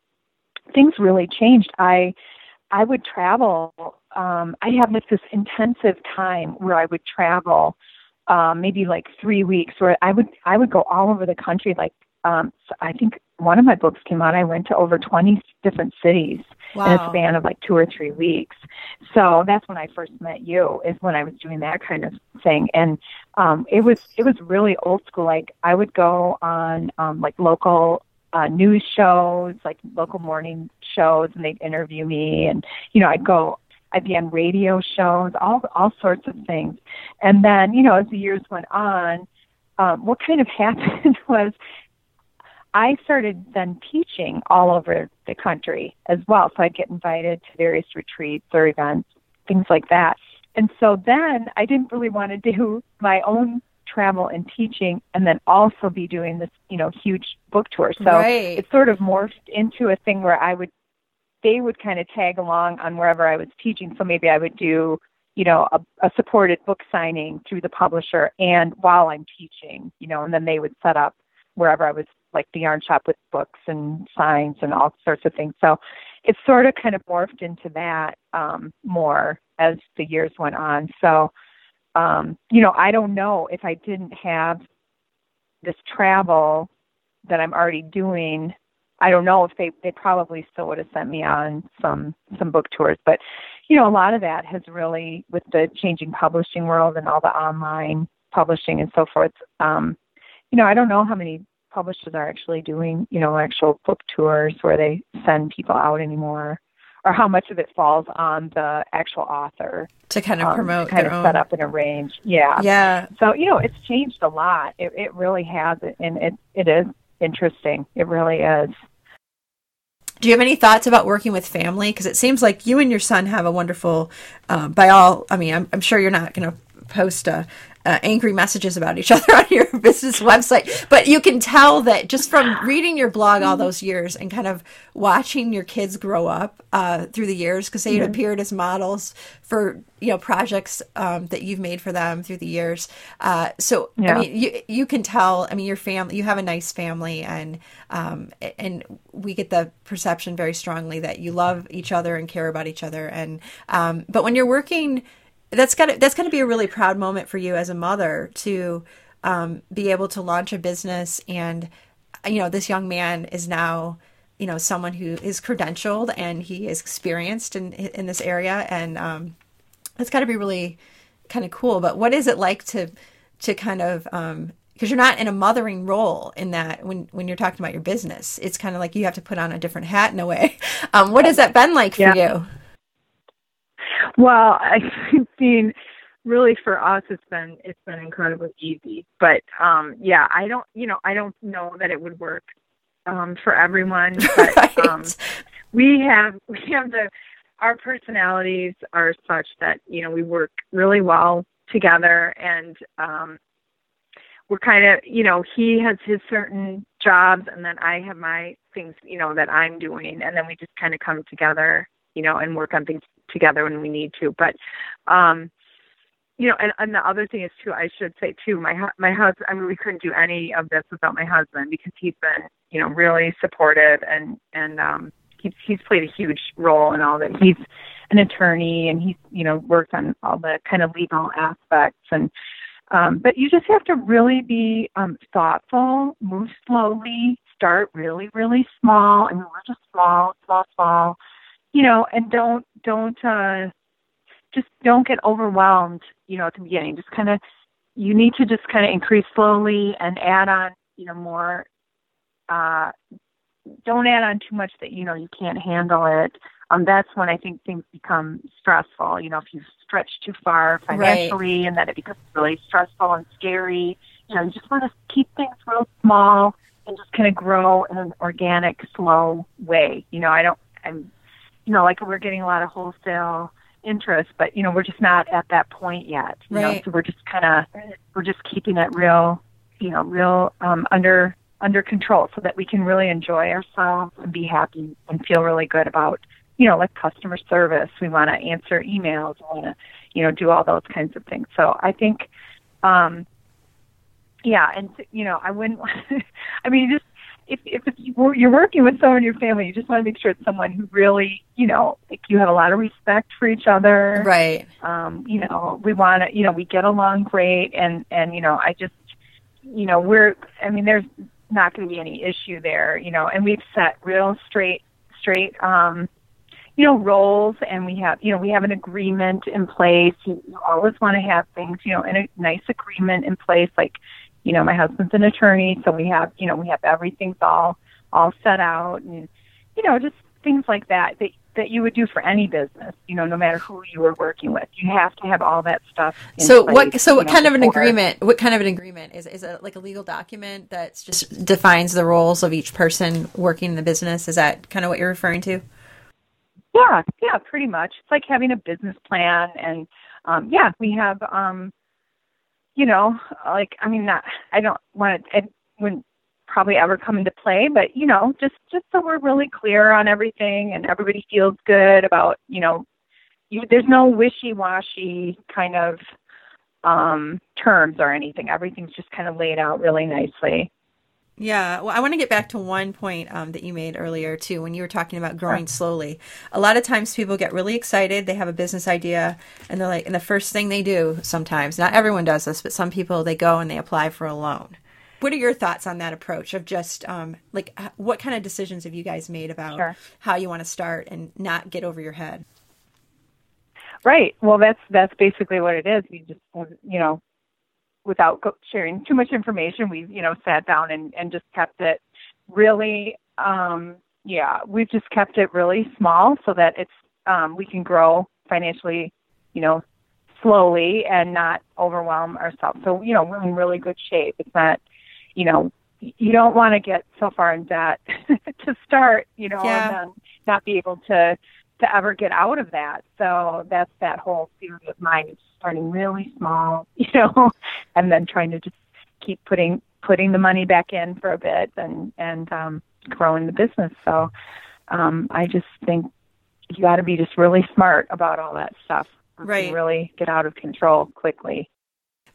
things really changed. I I would travel. Um, I have this, this intensive time where I would travel, um, maybe like three weeks, where I would I would go all over the country. Like um, so I think one of my books came out. I went to over twenty different cities in a span of like two or three weeks. So that's when I first met you. Is when I was doing that kind of thing, and um, it was it was really old school. Like I would go on um, like local uh, news shows, like local morning shows, and they'd interview me, and you know I'd go. I'd be on radio shows, all all sorts of things, and then you know as the years went on, um, what kind of [LAUGHS] happened was I started then teaching all over the country as well. So I'd get invited to various retreats or events, things like that. And so then I didn't really want to [LAUGHS] do my own travel and teaching and then also be doing this, you know, huge book tour. So Right. it sort of morphed into a thing where I would they would kind of tag along on wherever I was teaching. So maybe I would do, you know, a, a supported book signing through the publisher and while I'm teaching, you know, and then they would set up wherever I was like the yarn shop with books and signs and all sorts of things. So it sort of kind of morphed into that um, more as the years went on. So, um, you know, I don't know if I didn't have this travel that I'm already doing. I don't know if they they probably still would have sent me on some some book tours, but you know, a lot of that has really with the changing publishing world and all the online publishing and so forth. Um, you know, I don't know how many publishers are actually doing, you know, actual book tours where they send people out anymore, or how much of it falls on the actual author to kind of um, promote kind their of own. set up and arrange. Yeah. Yeah. So you know, it's changed a lot. It it really has, and it it is interesting. It really is. Do you have any thoughts about working with family? Because it seems like you and your son have a wonderful, uh, by all, I mean, I'm, I'm sure you're not going to post uh, uh, angry messages about each [LAUGHS] other on your business website, but you can tell that just from reading your blog all those years and kind of watching your kids grow up uh, through the years, because they appeared as models for you know projects um, that you've made for them through the years. Uh, so I mean, you you can tell. I mean, your family, you have a nice family, and um, and we get the perception very strongly that you love each other and care about each other. And um, but when you're working, that's got to that's got to be a really proud moment for you as a mother to um, be able to launch a business and you know this young man is now you know someone who is credentialed and he is experienced in in this area and um, it's got to be really kind of cool. But what is it like to to kind of um because you're not in a mothering role in that when when you're talking about your business, it's kind of like you have to put on a different hat in a way. [LAUGHS] Um, what has that been like for you? Well, [LAUGHS] I mean, really for us, it's been it's been incredibly easy. But um, yeah, I don't, you know, I don't know that it would work um, for everyone. [LAUGHS] But Right. um, we have [LAUGHS] we have the our personalities are such that you know we work really well together and um we're kind of you know he has his certain jobs and then I have my things you know that I'm doing and then we just kind of come together you know and work on things together when we need to but um you know and, and the other thing is too I should say too my my husband I mean we couldn't do any of this without my husband because he's been you know really supportive and and um he's he's played a huge role in all that. He's an attorney and he's you know worked on all the kind of legal aspects and um, but you just have to really be um, thoughtful, move slowly, start really really small. I mean we're just small, small, small, you know, and don't don't uh, just don't get overwhelmed. You know at the beginning, just kind of you need to just kind of increase slowly and add on you know more uh don't add on too much that you know you can't handle it. Um, that's when I think things become stressful. You know, if you stretch too far financially, Right. and then it becomes really stressful and scary. You know, you just want to keep things real small and just kind of grow in an organic, slow way. You know, I don't. I'm, you know, like we're getting a lot of wholesale interest, but you know, we're just not at that point yet. You know, Right. so we're just kind of we're just keeping it real, you know, real um, under under control so that we can really enjoy ourselves and be happy and feel really good about you know like customer service we want to answer emails we want to you know do all those kinds of things so i think um yeah and you know i wouldn't [LAUGHS] i mean just if if it's, you're working with someone in your family you just want to make sure it's someone who really you know like you have a lot of respect for each other Right. um you know we want to you know we get along great and and you know i just you know we're i mean there's not going to be any issue there you know and we've set real straight straight um you know roles and we have you know we have an agreement in place you, you always want to have things you know in a nice agreement in place like you know my husband's an attorney so we have you know we have everything's all all set out and you know just things like that that that you would do for any business you know no matter who you were working with you have to have all that stuff in So place, what? So what know, kind of an agreement? What kind of an agreement is is it like a legal document that just defines the roles of each person working in the business? Is that kind of what you're referring to? Yeah, yeah, pretty much. It's like having a business plan, and um, yeah, we have, um, you know, like I mean, not I don't want to. It wouldn't probably ever come into play, but you know, just just so we're really clear on everything, and everybody feels good about, you know, you there's no wishy-washy kind of um terms or anything. Everything's just kind of laid out really nicely. Yeah, well, I want to get back to one point um, that you made earlier too, when you were talking about growing slowly. A lot of times, people get really excited; they have a business idea, and they're like, and the first thing they do, sometimes, not everyone does this, but some people, they go and they apply for a loan. What are your thoughts on that approach of just um, like what kind of decisions have you guys made about Sure. how you want to start and not get over your head? Right. Well, that's that's basically what it is. We just, you know, without go- sharing too much information, we've you know, sat down and and just kept it really, um, yeah, we've just kept it really small so that it's um, we can grow financially, you know, slowly and not overwhelm ourselves. So, you know, we're in really good shape. It's not, you know, you don't want to get so far in debt [LAUGHS] to start, you know, Yeah. and then not be able to to ever get out of that. So that's that whole theory of mine. It's starting really small, [LAUGHS] you know, and then trying to just keep putting putting the money back in for a bit and and um, growing the business. So um, I just think you got to be just really smart about all that stuff. Right. Really get out of control quickly.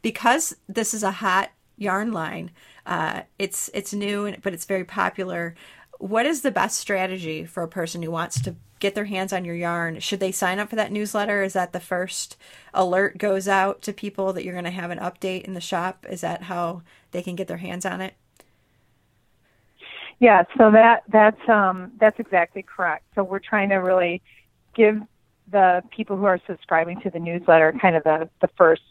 because this is a hot yarn line uh, it's it's new but it's very popular what is the best strategy for a person who wants to get their hands on your yarn should they sign up for that newsletter is that the first alert goes out to people that you're going to have an update in the shop is that how they can get their hands on it Yeah, so that that's um that's exactly correct. So we're trying to really give the people who are subscribing to the newsletter kind of the the first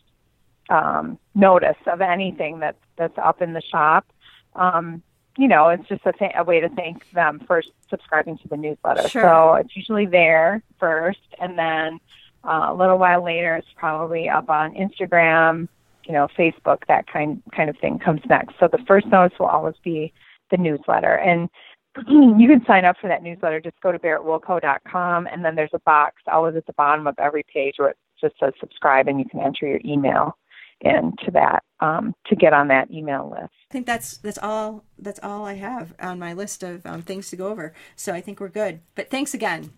um, notice of anything that's that's up in the shop. Um, you know, it's just a, th- a way to thank them for subscribing to the newsletter. Sure. So it's usually there first, and then uh, a little while later, it's probably up on Instagram, you know, Facebook, that kind kind of thing comes next. So the first notice will always be the newsletter, and [CLEARS THROAT] you can sign up for that newsletter. Just go to barrettwoolco.com, and then there's a box always at the bottom of every page where it just says subscribe, and you can enter your email into that um, to get on that email list. i think that's that's all that's all i have on my list of um, things to go over so i think we're good but thanks again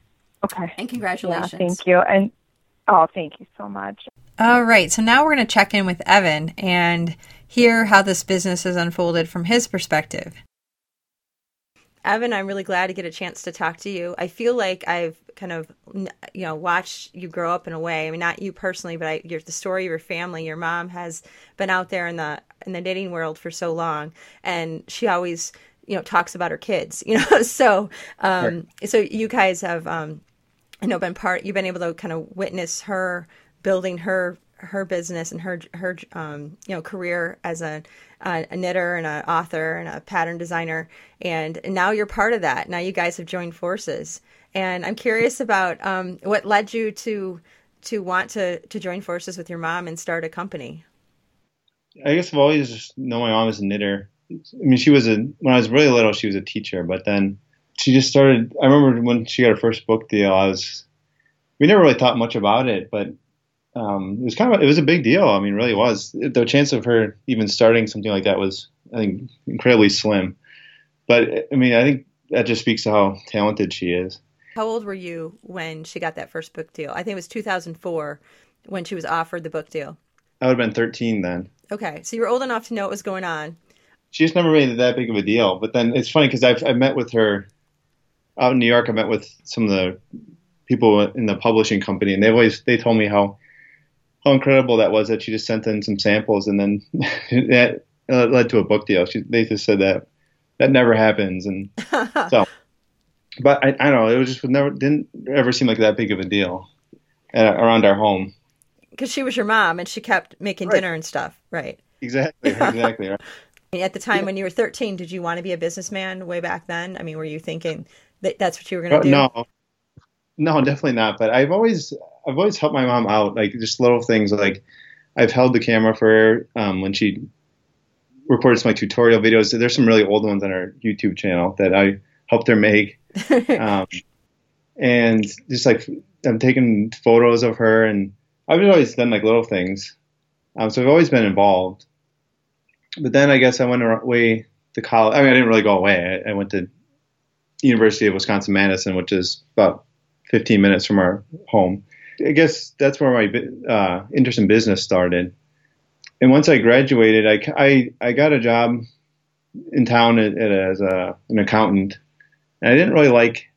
Okay. and congratulations. Yeah, congratulations thank you. And oh, thank you so much. All right, so now we're going to check in with Evan and hear how this business has unfolded from his perspective. Evan, I'm really glad to get a chance to talk to you. I feel like I've kind of, you know, watched you grow up in a way. I mean, not you personally, but I, you're the story of your family. Your mom has been out there in the in the knitting world for so long, and she always, you know, talks about her kids. [LAUGHS] You know, so um, sure. so you guys have, um, you know, been part. You've been able to kind of witness her building her her business and her her um, you know career as a, a knitter and an author and a pattern designer and, now you're part of that. Now you guys have joined forces. And i'm curious about um, what led you to to want to to join forces with your mom and start a company? I guess i've always known my mom as a knitter. I mean she was a when i was really little she was a teacher but then she just started i remember when she got her first book deal i was we never really thought much about it but um, it was kind of it was a big deal. I mean, really was. The chance of her even starting something like that was, I think, incredibly slim. But I mean, I think that just speaks to how talented she is. How old were you when she got that first book deal? I think it was 2004 when she was offered the book deal. I would have been 13 then. Okay, so you were old enough to know what was going on. She just never made it that big of a deal. But then it's funny because I've I met with her out in New York. I met with some of the people in the publishing company, and they always they told me how how incredible that was that she just sent in some samples and then [LAUGHS] that uh, led to a book deal. She, they just said that that never happens, and [LAUGHS] so. But I, I don't know. It was just never didn't ever seem like that big of a deal uh, around our home. Because she was your mom, and she kept making right. dinner and stuff, right? Exactly. Exactly. right. At the time yeah. when you were 13, did you want to be a businessman way back then? I mean, were you thinking that that's what you were going to uh, do? No, no, definitely not. But I've always I've always helped my mom out, like just little things like I've held the camera for her um, when she recorded some like tutorial videos. There's some really old ones on her YouTube channel that I helped her make, [LAUGHS] um, and just like I'm taking photos of her, and I've always done like little things. Um, so I've always been involved. But then I guess I went away to college. I mean, I didn't really go away. I, I went to University of Wisconsin Madison, which is about 15 minutes from our home. I guess that's where my uh, interest in business started. And once I graduated, I, I, I got a job in town at, at, as a, an accountant. And I didn't really like,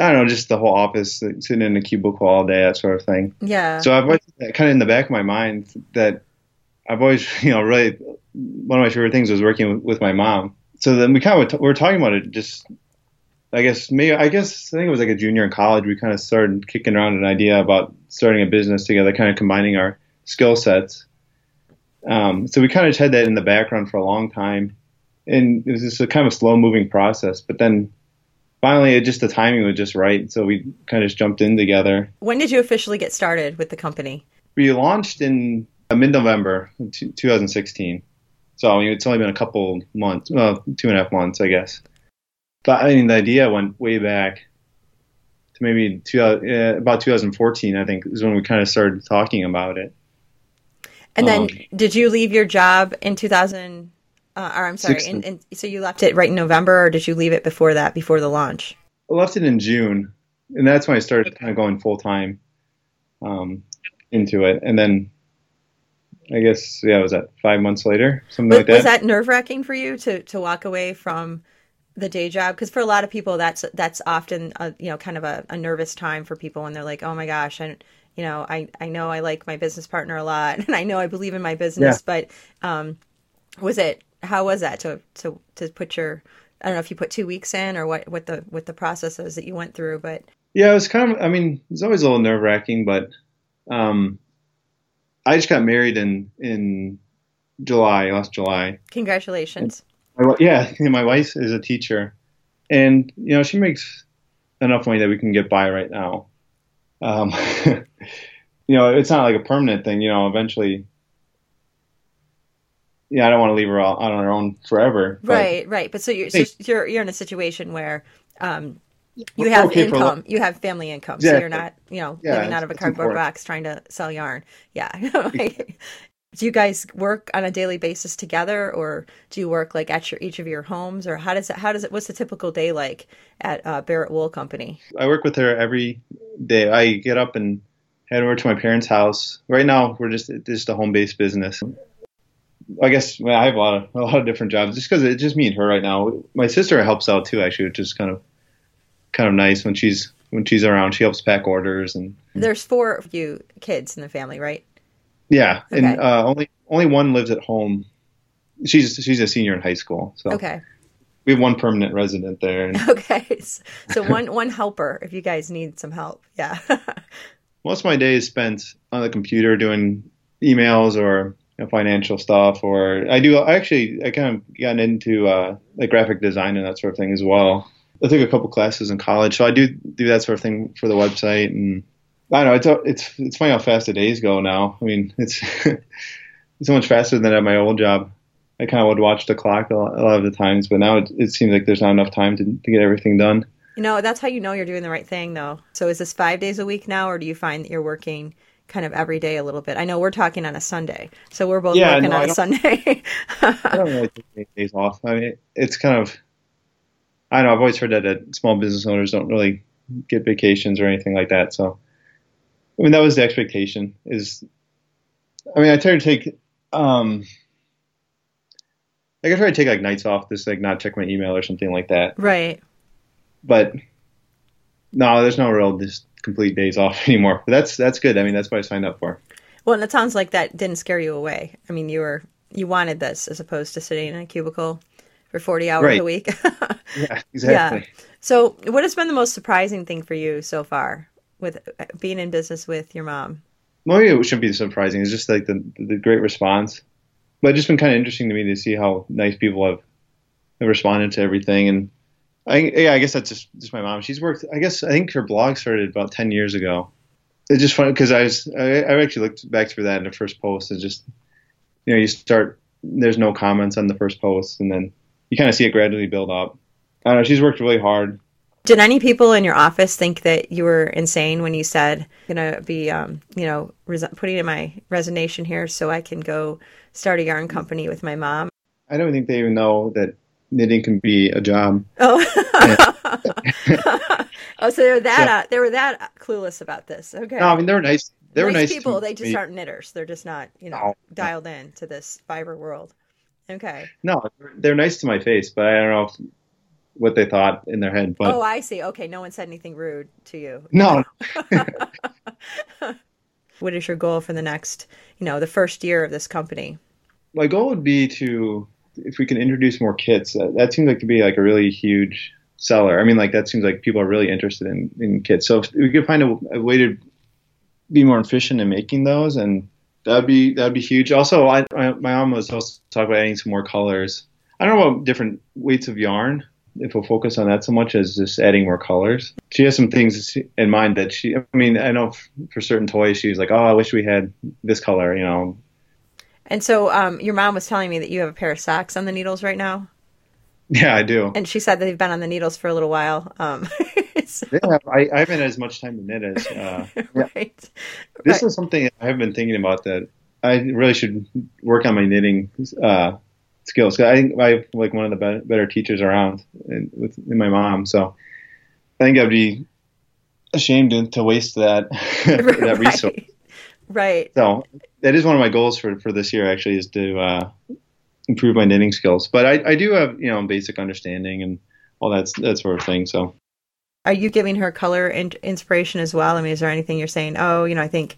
I don't know, just the whole office, sitting in a cubicle all day, that sort of thing. Yeah. So I've always kind of in the back of my mind that I've always, [LAUGHS] you know, really, one of my favorite things was working with, with my mom. So then we kind of, we were talking about it just I guess maybe I guess I think it was like a junior in college. We kind of started kicking around an idea about starting a business together, kind of combining our skill sets. Um, so we kind of had that in the background for a long time, and it was just a kind of slow moving process. But then finally, it just the timing was just right, so we kind of just jumped in together. When did you officially get started with the company? We launched in uh, mid November 2016. So I mean, it's only been a couple months, well, two and a half months, I guess. But I mean, the idea went way back to maybe two, uh, about 2014. I think is when we kind of started talking about it. And then, um, did you leave your job in 2000? Uh, or I'm sorry, in, in, so you left it right in November, or did you leave it before that, before the launch? I left it in June, and that's when I started kind of going full time um, into it. And then I guess yeah, was that five months later, something was, like that. Was that nerve wracking for you to to walk away from the day job because for a lot of people that's that's often a, you know kind of a, a, nervous time for people when they're like oh my gosh and you know I I know I like my business partner a lot [LAUGHS] and I know I believe in my business yeah. but um was it how was that to to to put your I don't know if you put two weeks in or what what the what the process was that you went through but yeah it was kind of I mean it's always a little nerve wracking but um I just got married in in July last July congratulations my, yeah, [LAUGHS] my wife is a teacher, and you know she makes enough money that we can get by right now. Um, [LAUGHS] you know, it's not like a permanent thing. You know, eventually, yeah, I don't want to leave her out, on her own forever. Right, right. But so you're so you're you're in a situation where um, you have okay income, you have family income, exactly. so you're not you know yeah, living out of a cardboard box trying to sell yarn. Yeah, [LAUGHS] do you guys work on a daily basis together or do you work like at your each of your homes or how does it how does it what's the typical day like at uh, barrett wool company i work with her every day i get up and head over to my parents house right now we're just just a home-based business I guess well, I have a lot of a lot of different jobs just because it's just me and her right now. My sister helps out too, actually, which is kind of kind of nice when she's when she's around. She helps pack orders and There's four of you kids in the family, right? Yeah, Okay. and uh, only only one lives at home. She's she's a senior in high school, so Okay. we have one permanent resident there. And [LAUGHS] Okay. So one one helper if you guys need some help. Yeah. [LAUGHS] most of my day is spent on the computer doing emails or you know, financial stuff, or I do. I actually I kind of gotten into uh, like graphic design and that sort of thing as well. I took a couple classes in college, so I do do that sort of thing for the website. And I don't know, it's it's it's funny how fast the days go now. I mean, it's [LAUGHS] it's so much faster than at my old job. I kind of would watch the clock a lot, a lot of the times, but now it, it seems like there's not enough time to, to get everything done. You know, that's how you know you're doing the right thing, though. So is this five days a week now, or do you find that you're working kind of every day a little bit? I know we're talking on a Sunday, so we're both Yeah, working no, on a Sunday. [LAUGHS] I don't really take days off. I mean, it's kind of, I don't know, I've always heard that, that small business owners don't really get vacations or anything like that. So, I mean, that was the expectation is, I mean, I try to take, um, like I try to take like nights off, just like not check my email or something like that. right. But no, there's no real just complete days off [LAUGHS] anymore. But that's, that's good. I mean, that's what I signed up for. Well, and it sounds like that didn't scare you away. I mean, you were you wanted this as opposed to sitting in a cubicle for 40 hours Right. a week. [LAUGHS] Yeah, exactly. Yeah. so, what has been the most surprising thing for you so far with being in business with your mom? maybe it shouldn't be surprising. It's just like the the great response. But it's just been kind of interesting to me to see how nice people have, have responded to everything. And I yeah, I guess that's just just my mom. She's worked. I guess I think her blog started about ten years ago. It's just funny because I was I, I actually looked back through that in the first post and just you know you start there's no comments on the first post and then you kind of see it gradually build up. I don't know. She's worked really hard. Did any people in your office think that you were insane when you said, "Gonna be, um, you know, res- putting in my resignation here so I can go start a yarn company with my mom"? I don't think they even know that knitting can be a job. Oh, [LAUGHS] oh, so they were that uh, they were that clueless about this. Okay, No, I mean they were nice. They were nice people. They just me. aren't knitters. They're just not, you know, No. dialed in to this fiber world. Okay. No, they're- they're nice to my face, but I don't know if, what they thought in their head. But oh, I see. Okay, no one said anything rude to you. no, [LAUGHS] [LAUGHS] What is your goal for the next, you know, the first year of this company? my goal would be to if we can introduce more kits. That, that seems like to be like a really huge seller. I mean, like that seems like people are really interested in, in kits. So if we could find a, a way to be more efficient in making those, and that'd be that'd be huge. Also, I, my, my mom was also talking about adding some more colors. I don't know about different weights of yarn. If we'll focus on that so much as just adding more colors, she has some things in mind that she. I mean, I know f- for certain toys, she's like, "Oh, I wish we had this color," you know. And so, um, your mom was telling me that you have a pair of socks on the needles right now, Yeah, I do. and she said that they've been on the needles for a little while. Um, [LAUGHS] so- Yeah, I, I haven't had as much time to knit as. Uh, [LAUGHS] yeah. right. This Right. is something I have been thinking about that I really should work on my knitting uh, skills. I think I have like one of the be- better teachers around in, with in my mom. So I think I'd be ashamed to, to waste that [LAUGHS] [LAUGHS] that resource. Right. Right. So that is one of my goals for, for this year. Actually, is to uh, improve my knitting skills. But I, I do have you know basic understanding and all that that sort of thing. So. Are you giving her color and inspiration as well? I mean, is there anything you're saying? Oh, you know, I think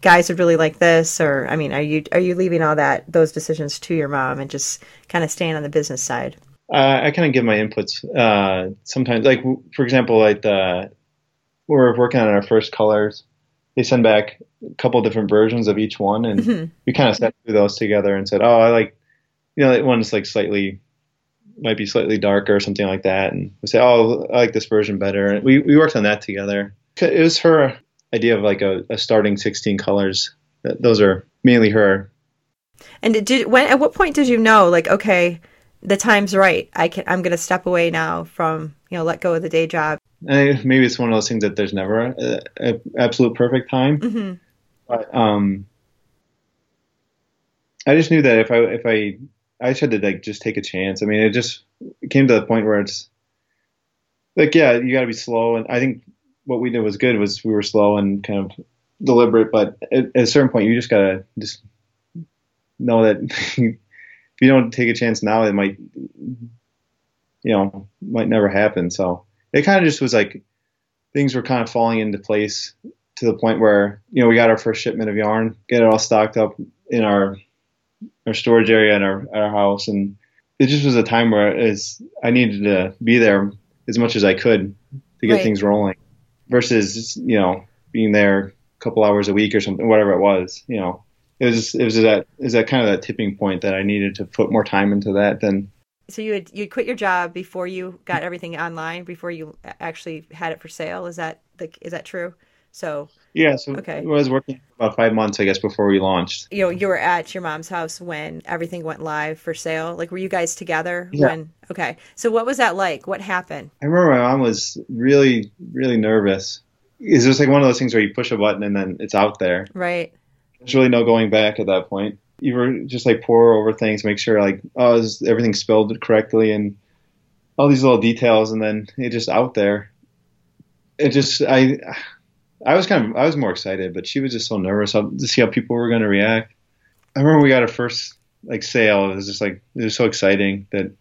guys would really like this, or I mean, are you are you leaving all that those decisions to your mom and just kind of staying on the business side? Uh, I kind of give my inputs uh, sometimes. Like for example, like the, we're working on our first colors. They send back a couple different versions of each one, and Mhm. we kind of sat through those together and said, "Oh, I like, you know, that one's like slightly, might be slightly darker or something like that." And we say, "Oh, I like this version better." And we we worked on that together. It was her idea of like a, a starting 16 colors. Those are mainly her And did, when at what point did you know like okay, the time's right. I can I'm going to step away now from, you know, let go of the day job. And maybe it's one of those things that there's never a, a absolute perfect time. Mhm. But um, I just knew that if I if I I just had to like just take a chance. I mean, it just it came to the point where it's like yeah, you got to be slow. And I think what we did was good. Was we were slow and kind of deliberate. But at, at a certain point, you just gotta just know that [LAUGHS] if you don't take a chance now, it might, you know, might never happen. So it kind of just was like things were kind of falling into place to the point where you know we got our first shipment of yarn, get it all stocked up in our our storage area in our our house, and it just was a time where is I needed to be there as much as I could to get Right. things rolling, versus you know being there a couple hours a week or something, whatever it was. You know, it was it was that is that kind of that tipping point that I needed to put more time into that than So you had you quit your job before you got everything online before you actually had it for sale. Is that the is that true? So yeah. So Okay. I was working about five months, I guess, before we launched. you know you were at your mom's house when everything went live for sale. Like were you guys together Yeah. when? Okay. So what was that like? What happened? I remember my mom was really, really nervous. It's just like one of those things where you push a button and then it's out there. Right. There's really no going back at that point. You were just like pour over things, make sure like oh is everything spelled correctly and all these little details, and then it just out there. It just I I was kind of I was more excited, but she was just so nervous to see how people were going to react. I remember we got our first like sale. It was just like it was so exciting that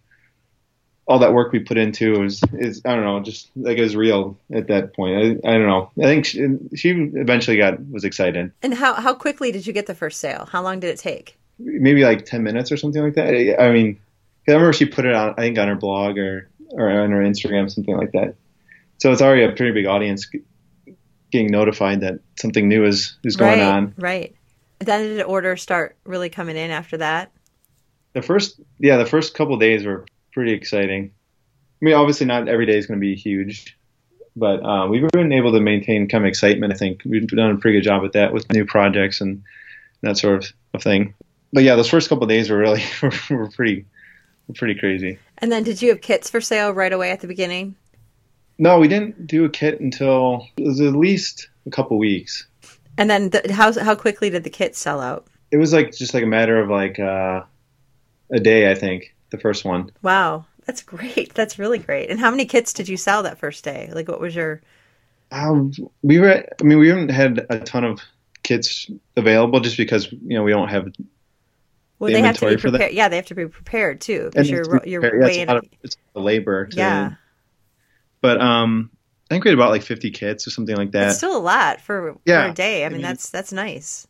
all that work we put into is is I don't know, just like it was real at that point. I, I don't know. I think she, she eventually got was excited. And how how quickly did you get the first sale? How long did it take? Maybe like ten minutes or something like that. I mean, I remember she put it on I think on her blog or or on her Instagram something like that. So it's already a pretty big audience getting notified that something new is is going right. on. Right. Then did orders start really coming in after that? The first yeah, the first couple of days were pretty exciting. I mean, obviously not every day is going to be huge, but uh, we've been able to maintain kind of excitement. I think we've done a pretty good job at that with new projects and that sort of, of thing. But yeah, those first couple of days were really [LAUGHS] were pretty pretty crazy. And then did you have kits for sale right away at the beginning? No, we didn't do a kit until it was at least a couple weeks. And then the, how how quickly did the kits sell out? It was like just like a matter of like uh, a day, I think. The first one. Wow, that's great. That's really great. And how many kits did you sell that first day? Like, what was your? Um, we were. I mean, we haven't had a ton of kits available just because you know we don't have Well, The they have to be inventory for that? prepared. Yeah, they have to be prepared too because you're be you're. Yeah, it's a lot of it's the labor. To, yeah, But um, I think we had about like 50 kits or something like that. it's still a lot for, Yeah. for a day. I mean, mean, that's that's nice.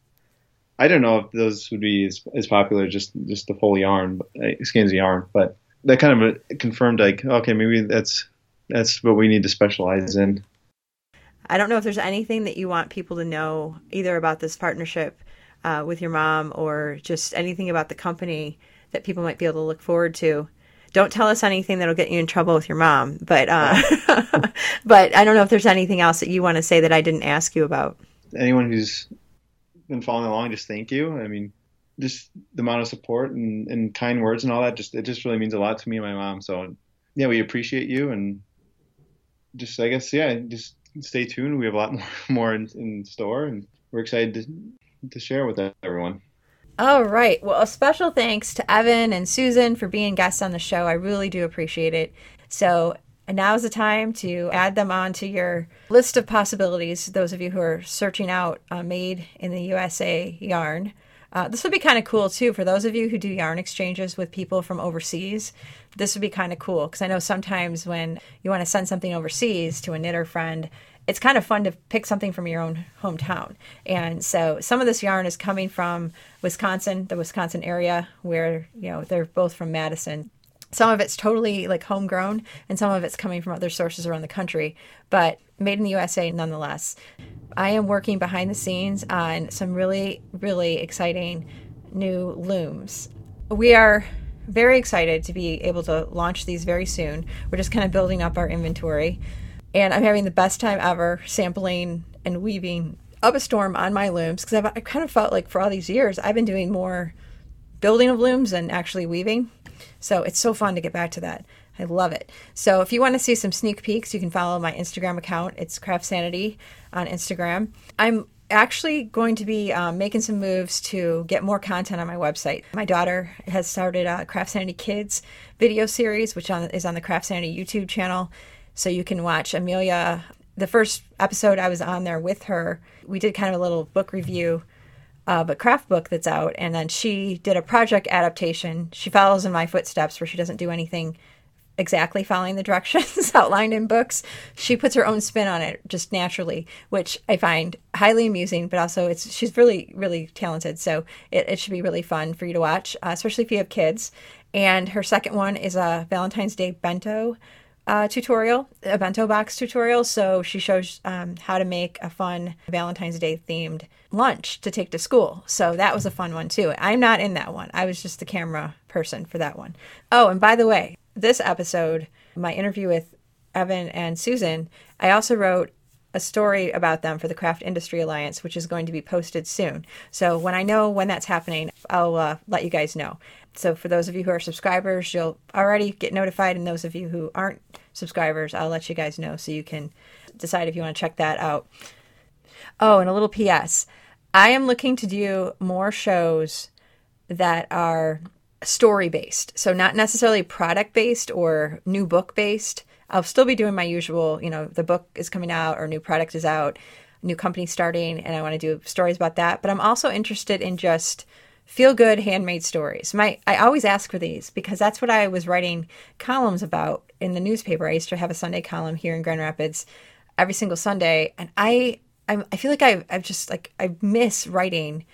I don't know if those would be as, as popular just just the full yarn, uh, skeins of yarn, but that kind of uh, confirmed like okay, maybe that's that's what we need to specialize in. I don't know if there's anything that you want people to know either about this partnership uh, with your mom or just anything about the company that people might be able to look forward to. Don't tell us anything that'll get you in trouble with your mom, but uh, [LAUGHS] but I don't know if there's anything else that you want to say that I didn't ask you about. Anyone who's been following along, just thank you. I mean, just the amount of support and, and kind words and all that, just it just really means a lot to me and my mom. So yeah, we appreciate you and just I guess yeah, just stay tuned. We have a lot [LAUGHS] more more in, in store, and we're excited to to share with everyone. All right. Well, a special thanks to Evan and Susan for being guests on the show. I really do appreciate it. So now is the time to add them onto your list of possibilities. Those of you who are searching out uh, made in the USA yarn. Uh, this would be kind of cool too for those of you who do yarn exchanges with people from overseas. This would be kind of cool because I know sometimes when you want to send something overseas to a knitter friend, it's kind of fun to pick something from your own hometown. And so some of this yarn is coming from Wisconsin, the Wisconsin area where, you know, they're both from Madison. Some of it's totally like homegrown and some of it's coming from other sources around the country, but made in the USA nonetheless. I am working behind the scenes on some really, really exciting new looms. We are very excited to be able to launch these very soon. We're just kind of building up our inventory and I'm having the best time ever sampling and weaving up a storm on my looms because I've I kind of felt like for all these years I've been doing more building of looms than actually weaving. So it's so fun to get back to that. I love it. So if you want to see some sneak peeks, you can follow my Instagram account. It's CraftSanity on Instagram. I'm actually going to be um, making some moves to get more content on my website. My daughter has started a CraftSanity Kids video series, which on, is on the CraftSanity YouTube channel. So you can watch Amelia. The first episode I was on there with her, we did kind of a little book review of a craft book that's out. And then she did a project adaptation. She follows in my footsteps where she doesn't do anything exactly following the directions [LAUGHS] outlined in books. She puts her own spin on it just naturally, which I find highly amusing, but also it's she's really, really talented. So it, it should be really fun for you to watch, uh, especially if you have kids. And her second one is a Valentine's Day bento uh, tutorial, a bento box tutorial. So she shows um, how to make a fun Valentine's Day themed lunch to take to school. So that was a fun one too. I'm not in that one. I was just the camera person for that one. Oh, and by the way, this episode, my interview with Evan and Susan, I also wrote a story about them for the Craft Industry Alliance, which is going to be posted soon. So when I know when that's happening, I'll uh, let you guys know. So for those of you who are subscribers, you'll already get notified, and those of you who aren't subscribers, I'll let you guys know so you can decide if you want to check that out. Oh, and a little PS. I am looking to do more shows that are story based. So not necessarily product based or new book based. I'll still be doing my usual, you know, the book is coming out or new product is out, new company starting, and I want to do stories about that. But I'm also interested in just feel good handmade stories. My I always ask for these because that's what I was writing columns about in the newspaper. I used to have a Sunday column here in Grand Rapids every single Sunday, and I I'm, I feel like I I've just like I miss writing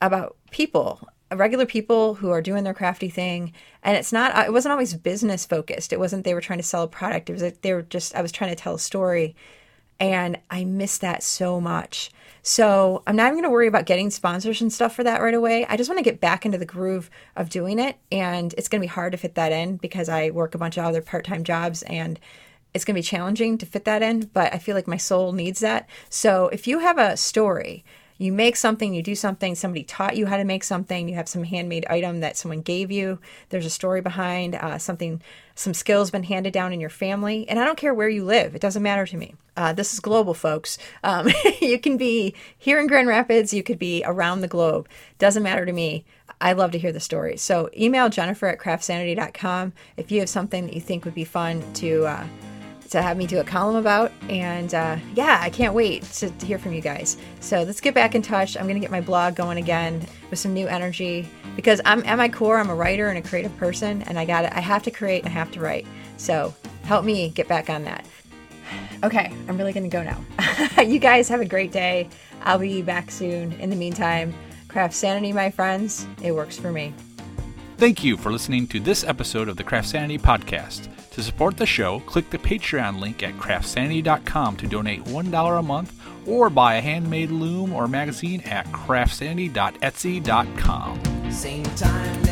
about people regular people who are doing their crafty thing and it's not it wasn't always business focused it wasn't they were trying to sell a product it was like they were just i was trying to tell a story and i miss that so much. So i'm not even going to worry about getting sponsors and stuff for that right away. I just want to get back into the groove of doing it and it's going to be hard to fit that in because i work a bunch of other part-time jobs and it's going to be challenging to fit that in but i feel like my soul needs that. So if you have a story you make something, you do something, somebody taught you how to make something, you have some handmade item that someone gave you, there's a story behind uh, something, some skills been handed down in your family. And I don't care where you live, it doesn't matter to me. Uh, this is global, folks. Um, [LAUGHS] you can be here in Grand Rapids, you could be around the globe. Doesn't matter to me. I love to hear the stories. So email Jennifer at craftsanity.com if you have something that you think would be fun to. Uh, to have me do a column about. And uh, yeah, I can't wait to, to, hear from you guys. So let's get back in touch. I'm going to get my blog going again with some new energy because I'm at my core, I'm a writer and a creative person, and I got. I have to create and I have to write. So help me get back on that. Okay, I'm really going to go now. [LAUGHS] you guys have a great day. I'll be back soon. In the meantime, craft sanity, my friends. It works for me. Thank you for listening to this episode of the CraftSanity Podcast. To support the show, click the Patreon link at craftsanity.com to donate $1 a month or buy a handmade loom or magazine at craftsanity.etsy.com. Same time